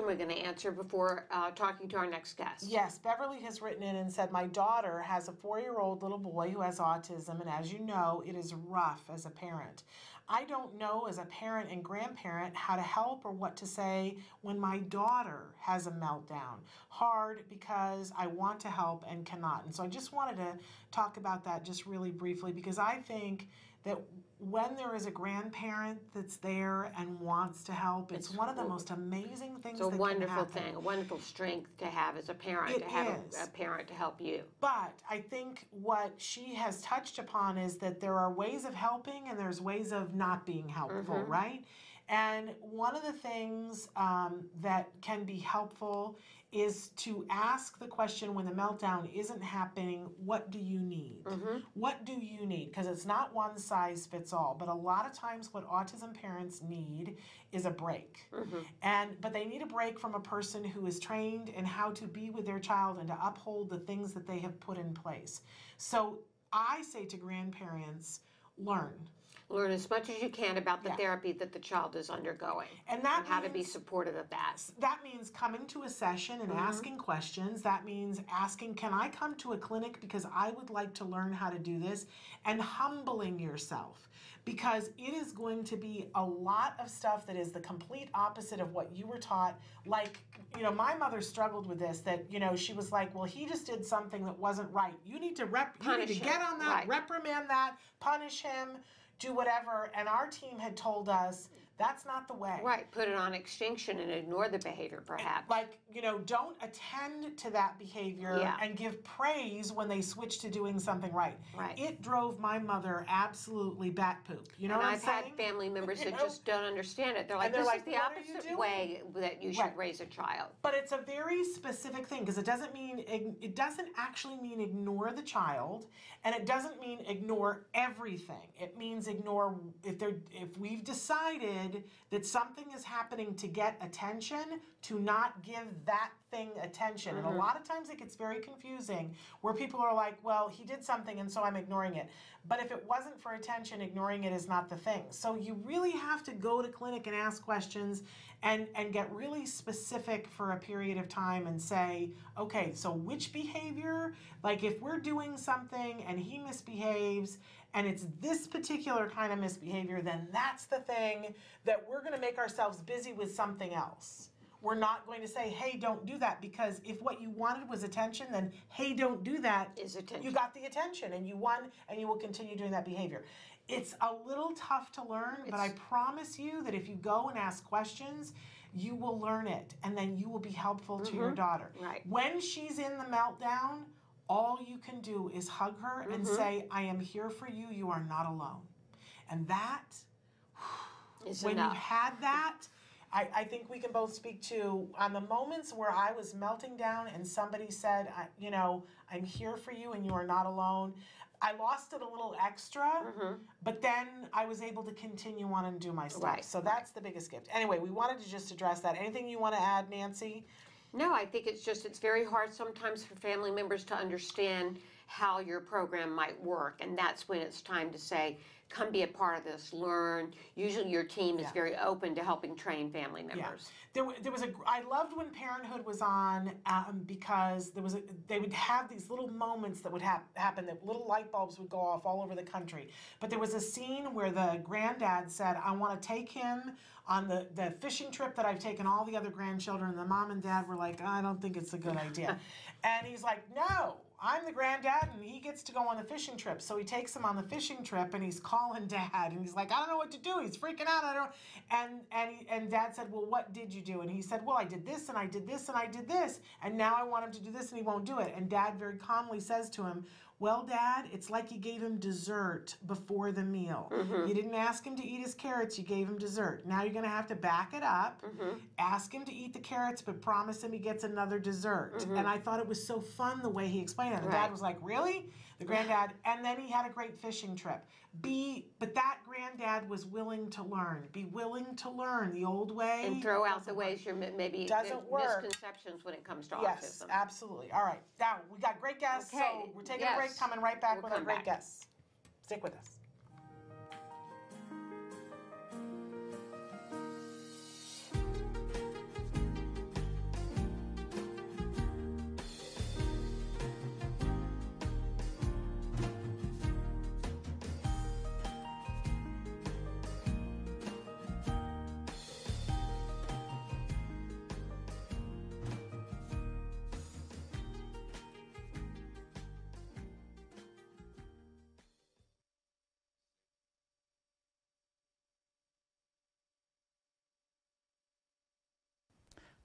We're going to answer before uh, talking to our next guest. Yes, Beverly has written in and said, My daughter has a four year old little boy who has autism, and as you know, it is rough as a parent. I don't know as a parent and grandparent how to help or what to say when my daughter has a meltdown. Hard because I want to help and cannot. And so I just wanted to talk about that just really briefly because I think that when there is a grandparent that's there and wants to help, it's, It's one of the most amazing things It's a wonderful thing, a wonderful strength to have as a parent, It to have a, a parent to help you. But I think what she has touched upon is that there are ways of helping and there's ways of not being helpful, Mhm. right? And one of the things um, that can be helpful is to ask the question when the meltdown isn't happening, what do you need? Mm-hmm. What do you need? Because it's not one size fits all, but a lot of times what autism parents need is a break. Mm-hmm. And but they need a break from a person who is trained in how to be with their child and to uphold the things that they have put in place. So I say to grandparents, learn. Learn as much as you can about the Yeah. therapy that the child is undergoing And that how to be supportive of that. That means coming to a session and Mhm. asking questions. That means asking, Can I come to a clinic because I would like to learn how to do this? And humbling yourself because it is going to be a lot of stuff that is the complete opposite of what you were taught. Like, you know, my mother struggled with this that, you know, she was like, Well, he just did something that wasn't right. You need to rep, you need to him. get on that, Right. reprimand that, punish him, do whatever. And our team had told us that's not the way. Right, put it on extinction and ignore the behavior, perhaps. Like, you know, don't attend to that behavior Yeah. and give praise when they switch to doing something right. Right. It drove my mother absolutely bat poop. You know and what I'm I've saying? had family members that know? just don't understand it. They're like, they're this like, is the "What are you opposite way that you should Right. raise a child. But it's a very specific thing because it doesn't mean it doesn't actually mean ignore the child, and it doesn't mean ignore everything. It means ignore if they're if we've decided that something is happening to get attention, to not give that thing attention. And a Mhm. lot of times it gets very confusing where people are like, "Well, he did something, and so I'm ignoring it." But if it wasn't for attention, ignoring it is not the thing. So you really have to go to clinic and ask questions and and get really specific for a period of time and say, okay, so which behavior? Like if we're doing something and he misbehaves and it's this particular kind of misbehavior, then that's the thing that we're going to make ourselves busy with something else. We're not going to say, hey, don't do that, because if what you wanted was attention, then hey, don't do that is attention. You got the attention and you won and you will continue doing that behavior. It's a little tough to learn, but I promise you that if you go and ask questions, you will learn it and then you will be helpful to your Mhm. daughter. Right. When she's in the meltdown, all you can do is hug her and Mhm. say, I am here for you. You are not alone. And that Is when enough. you've had that, I, I think we can both speak to on the moments where I was melting down and somebody said, I, you know, I'm here for you and you are not alone. I lost it a little extra, but then I was able to continue on and do my stuff. Right, So that's the biggest gift. Anyway, we wanted to just address that. Anything you want to add, Nancy? No, I think it's just, it's very hard sometimes for family members to understand how your program might work. And that's when it's time to say, come be a part of this, learn. Usually your team is Yeah. very open to helping train family members. Yeah. There, there was a, I loved when Parenthood was on um, because there was a. They would have these little moments that would hap- happen. That little light bulbs would go off all over the country. But there was a scene where the granddad said, "I want to take him on the the fishing trip that I've taken all the other grandchildren." And the mom and dad were like, "I don't think it's a good idea," and he's like, "No." I'm the granddad and he gets to go on the fishing trip. So he takes him on the fishing trip and he's calling dad and he's like, I don't know what to do. He's freaking out. I don't and and and dad said, "Well, what did you do?" And he said, "Well, I did this and I did this and I did this. And now I want him to do this and he won't do it." And dad very calmly says to him, "Well, dad, it's like you gave him dessert before the meal. Mhm. You didn't ask him to eat his carrots, you gave him dessert. Now you're going to have to back it up. Ask him to eat the carrots, but promise him he gets another dessert." Mhm. And I thought it was so fun the way he explained it. And Right. dad was like, "Really?" The granddad, and then he had a great fishing trip. Be, but that granddad was willing to learn. Be willing to learn the old way. And throw out the ways you're maybe Doesn't work. misconceptions when it comes to Yes, autism. absolutely. All right, now we got great guests, Okay, so we're taking a break. Coming right back We'll with our great back. guests. Stick with us.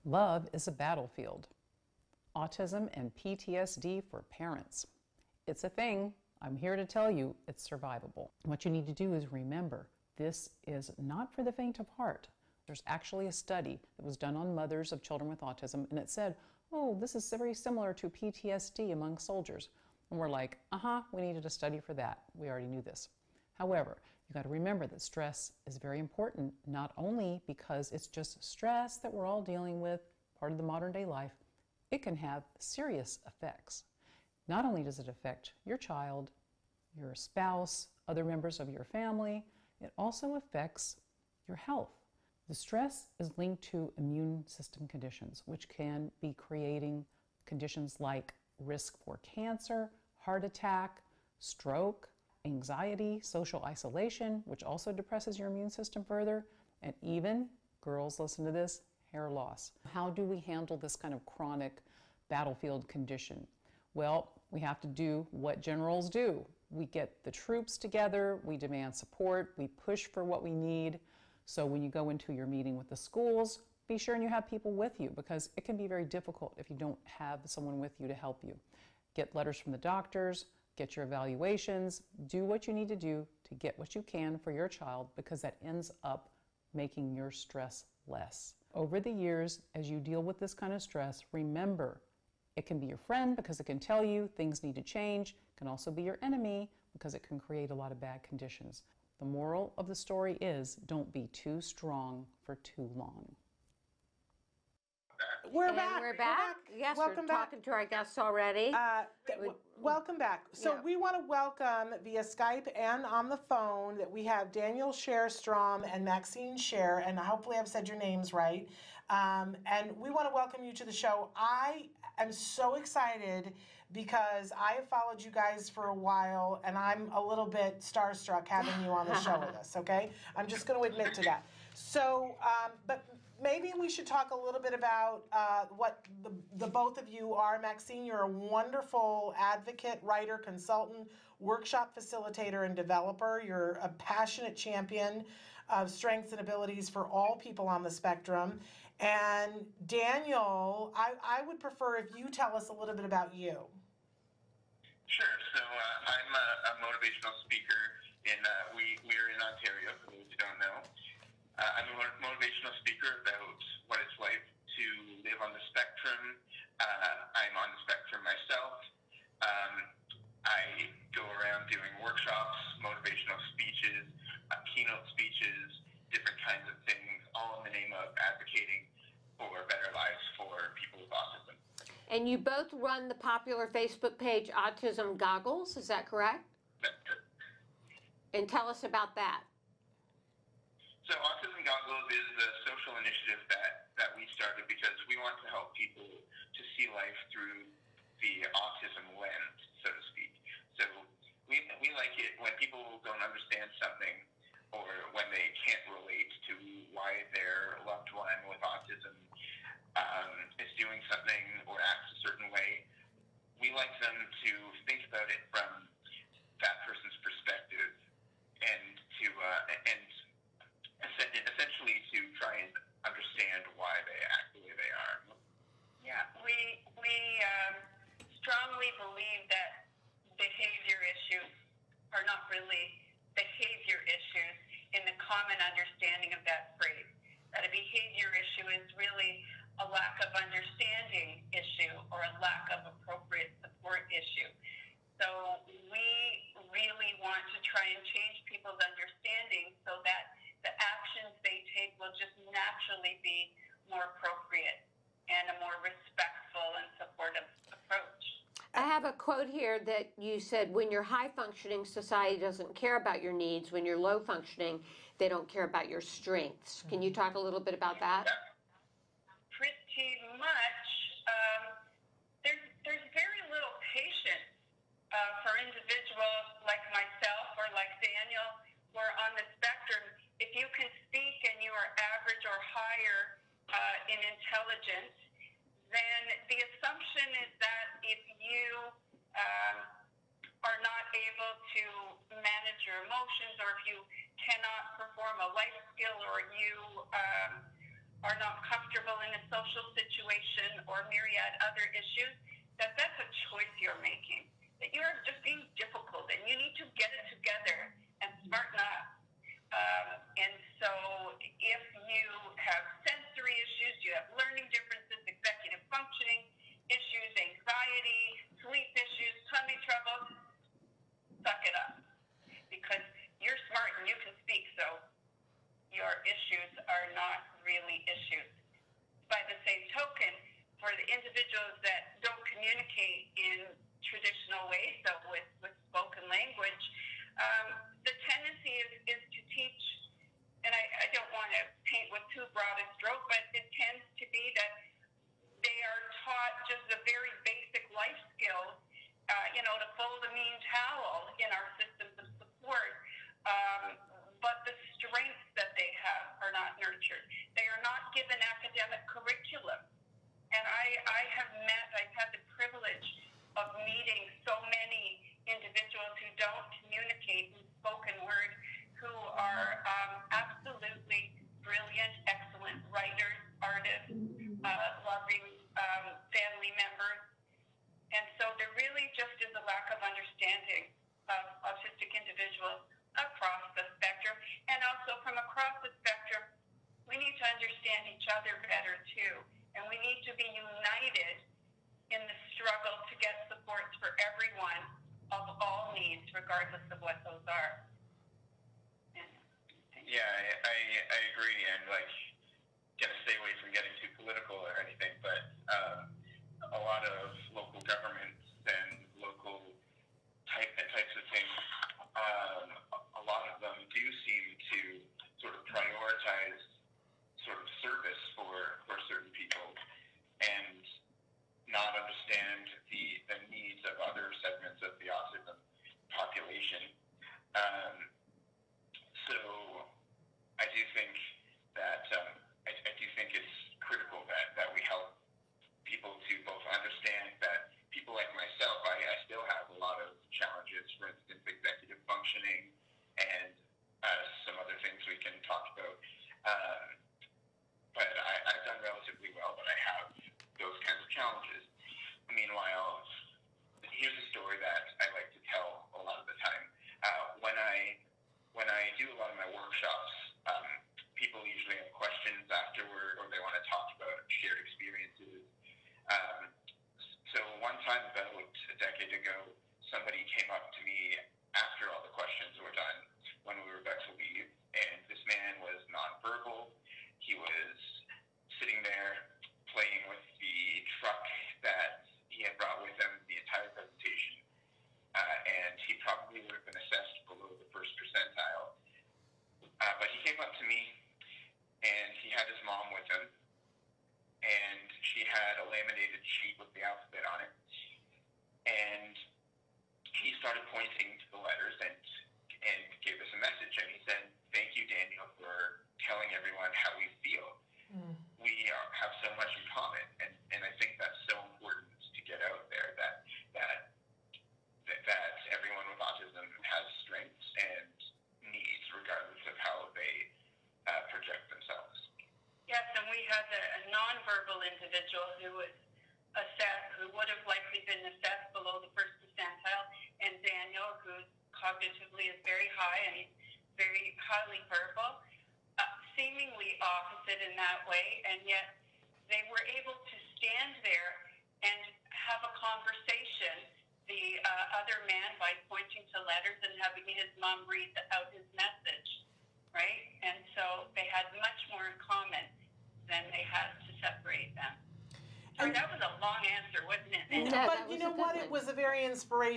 Love is a battlefield. Autism and PTSD for parents. It's a thing. I'm here to tell you it's survivable. What you need to do is remember this is not for the faint of heart. There's actually a study that was done on mothers of children with autism, and it said, oh, this is very similar to PTSD among soldiers. And we're like, uh huh, we needed a study for that. We already knew this. However, you got to remember that stress is very important, not only because it's just stress that we're all dealing with, part of the modern day life, it can have serious effects. Not only does it affect your child, your spouse, other members of your family, it also affects your health. The stress is linked to immune system conditions, which can be creating conditions like risk for cancer, heart attack, stroke, anxiety, social isolation, which also depresses your immune system further, and even, girls, listen to this, hair loss. How do we handle this kind of chronic battlefield condition? Well, we have to do what generals do. We get the troops together, we demand support, we push for what we need. So when you go into your meeting with the schools, be sure and you have people with you because it can be very difficult if you don't have someone with you to help you. Get letters from the doctors, get your evaluations, do what you need to do to get what you can for your child because that ends up making your stress less. Over the years, as you deal with this kind of stress, remember it can be your friend because it can tell you things need to change, it can also be your enemy because it can create a lot of bad conditions. The moral of the story is don't be too strong for too long. We're back. We're back. Yes, Welcome we're back. talking to our guests already. Uh, th- w- welcome back. So Yeah. we want to welcome via Skype and on the phone that we have Daniel Share-Strom and Maxine Share, and hopefully I've said your names right. Um, and we want to welcome you to the show. I am so excited because I have followed you guys for a while, and I'm a little bit starstruck having you on the show with us. Okay, I'm just going to admit to that. So, um, but maybe we should talk a little bit about uh, what the, the both of you are. Maxine, you're a wonderful advocate, writer, consultant, workshop facilitator, and developer. You're a passionate champion of strengths and abilities for all people on the spectrum. And Daniel, I, I would prefer if you tell us a little bit about you. Sure. So uh, I'm a, a motivational speaker and uh, we we're in Ontario. For those who don't know, uh, I'm a motivational speaker about what it's like to live on the spectrum. Uh, I'm on the spectrum myself. Um, I go around doing workshops, motivational speeches, uh, keynote speeches, different kinds of things, all in the name of advocating for better lives for people with autism. And you both run the popular Facebook page Autism Goggles, is that correct? And tell us about that. So Autism Goggles is a social initiative that, that we started because we want to help people to see life through the autism lens, so to speak. So we, we like it when people don't understand something or when they can't relate to why their loved one with autism um, is doing something or acts a certain way. We like them to think about it from that person's perspective that you said when you're high functioning, society doesn't care about your needs. When you're low functioning, they don't care about your strengths. Can you mm-hmm. talk a little bit about that? Nonverbal individual who was assessed, who would have likely been assessed below the first percentile, and Daniel, who cognitively is very high and he's very highly verbal, uh, seemingly opposite in that way, and yet they were able to stand there and have a conversation. The uh, other man by pointing to letters and having his mom read out his message, right? And so they had much more in common than they had to separate them. Sorry, that was a long answer, wasn't it? No, but you know what? It was a very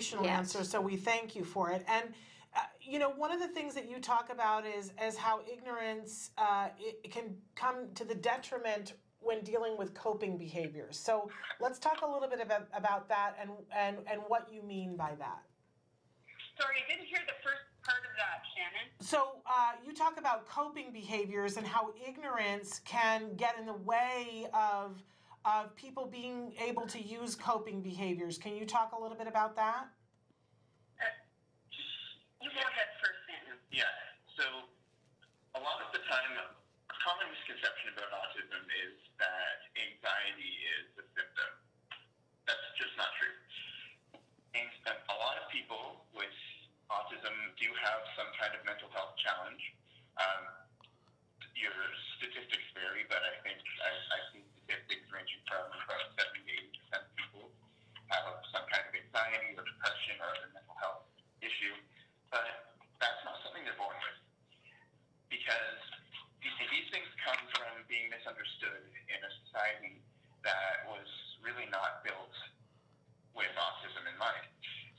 inspirational Yes. answer, so we thank you for it. And uh, you know, one of the things that you talk about is as how ignorance uh, it, it can come to the detriment when dealing with coping behaviors. So let's talk a little bit about, about that and, and, and what you mean by that. Sorry, I didn't hear the first part of that, Shannon. So uh, you talk about coping behaviors and how ignorance can get in the way of of people being able to use coping behaviors. Can you talk a little bit about that? You go ahead first, Shannon. Yeah. So a lot of the time, a common misconception about autism is that anxiety is a symptom. That's just not true. And a lot of people with autism do have some kind of mental health challenge. Um, your statistics vary, but I think I, I've seen statistics ranging from about 70 to 80 percent of people have some kind of anxiety or depression or other mental health issue. But that's not something they're born with. Because these, these things come from being misunderstood in a society that was really not built with autism in mind.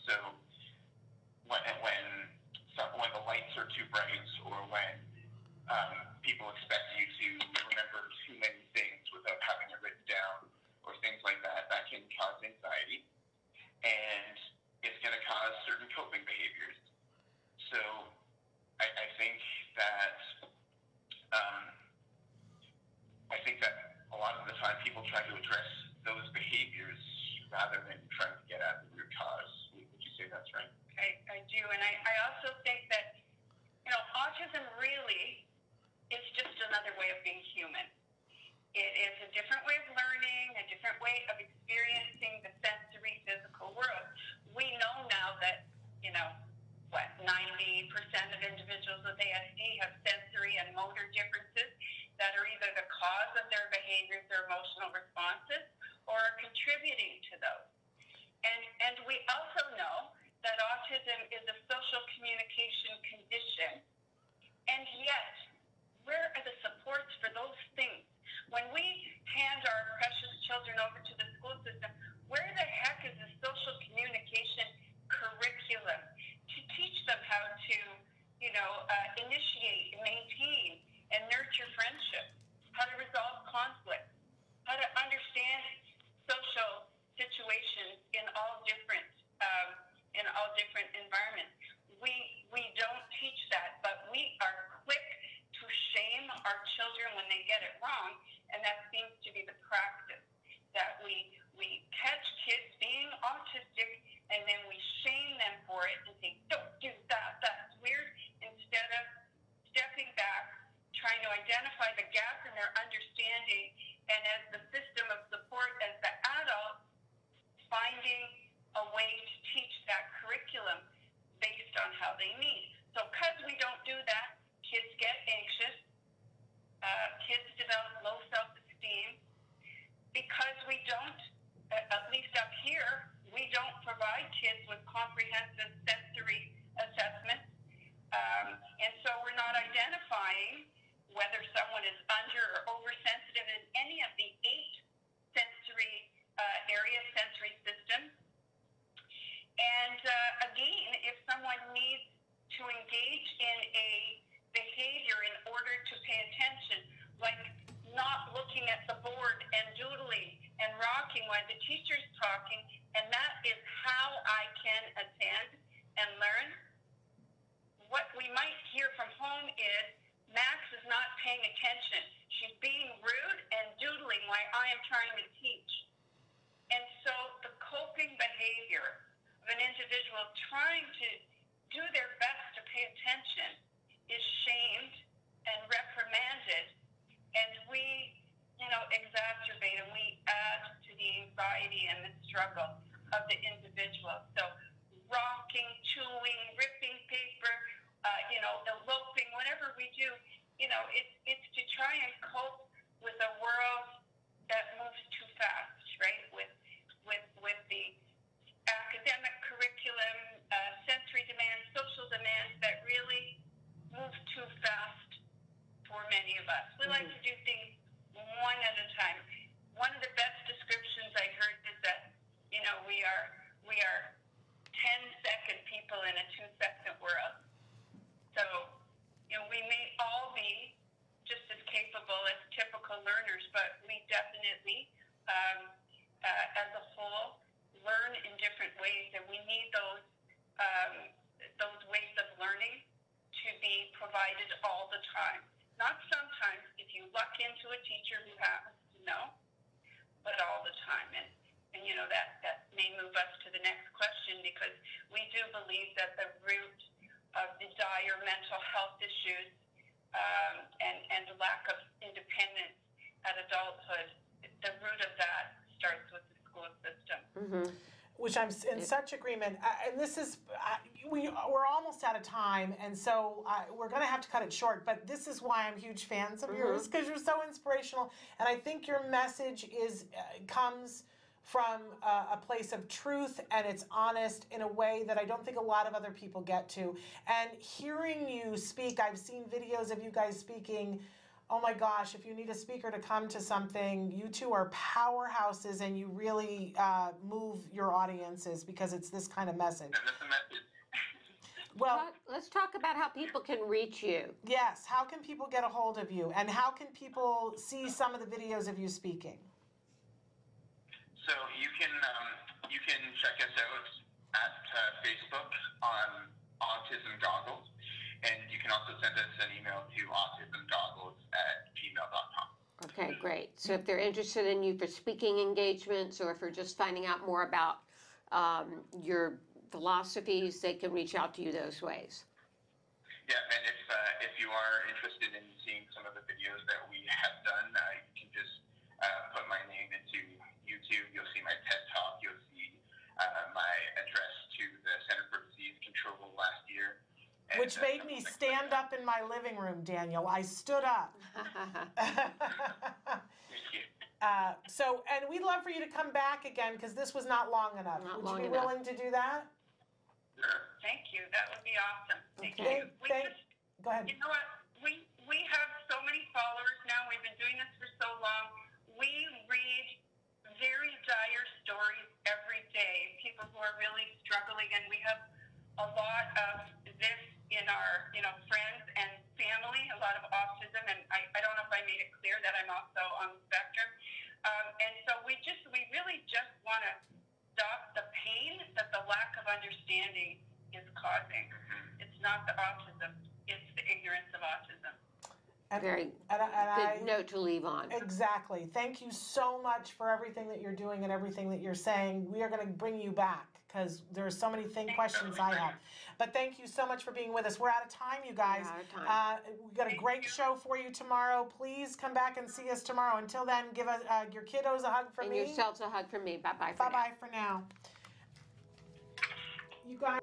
So when, when, some, when the lights are too bright or when um, people expect you to remember too many things without having it written down or things like that, that can cause anxiety. And it's going to cause certain coping behaviors. So I, I think that um, I think that a lot of the time people try to address those behaviors rather than trying to get at the root cause. Would you say that's right? I, I do, and I, I also think that, you know, autism really is just another way of being human. It is a different way of learning, a different way of experiencing the sensory physical world. We know now that, you know, what, 90% of individuals with ASD have sensory and motor differences that are either the cause of their behaviors or emotional responses or are contributing to those. And, and we also know that autism is a social communication condition. Adulthood, the root of that starts with the school system. which I'm s- in such agreement. Uh, and this is uh, we we're almost out of time, and so uh, we're going to have to cut it short. But this is why I'm huge fans of yours because you're so inspirational, and I think your message is uh, comes from uh, a place of truth and it's honest in a way that I don't think a lot of other people get to. And hearing you speak, I've seen videos of you guys speaking. Oh my gosh, if you need a speaker to come to something, you two are powerhouses and you really uh, move your audiences because it's this kind of message. Well, let's talk about how people can reach you. Yes, how can people get a hold of you and how can people see some of the videos of you speaking? So you can um, you can check us out at uh, Facebook on Autism Goggles, and you can also send us an email to autismgoggles at gmail.com. Okay, great. So if they're interested in you for speaking engagements, or if they're just finding out more about um, your philosophies, they can reach out to you those ways. Yeah, and if uh, if you are interested in seeing some of the videos that we have done, uh, you can just uh, put my name into YouTube. You'll see my TED Talk. You'll see uh, my address to the Center for Disease Control last year. And, Which made me stand up in my living room, Daniel. I stood up. Uh, so, and we'd love for you to come back again because this was not long enough. Not Would long you be enough. willing to do that? Thank you. That would be awesome. Thank Okay. you. We Thank- just, Go ahead. you know what? We we have so many followers now. We've been doing this for so long. We read very dire stories every day. People who are really struggling, and we have a lot of this in our you know friends and family. A lot of autism, and I, I don't know if I made it clear that I'm also on the spectrum. Um, and so we just we really just want to stop the pain that the lack of understanding is causing. It's not the autism; it's the ignorance of autism. And, Very and, I- and good I, note to leave on. Exactly. Thank you so much for everything that you're doing and everything that you're saying. We are going to bring you back because there are so many thing, questions I have. But thank you so much for being with us. We're out of time, you guys. out of time. Uh, we got a great show for you tomorrow. Please come back and see us tomorrow. Until then, give us, uh, your kiddos a hug from and me. yourselves a hug from me. Bye bye. Bye bye for now. You guys.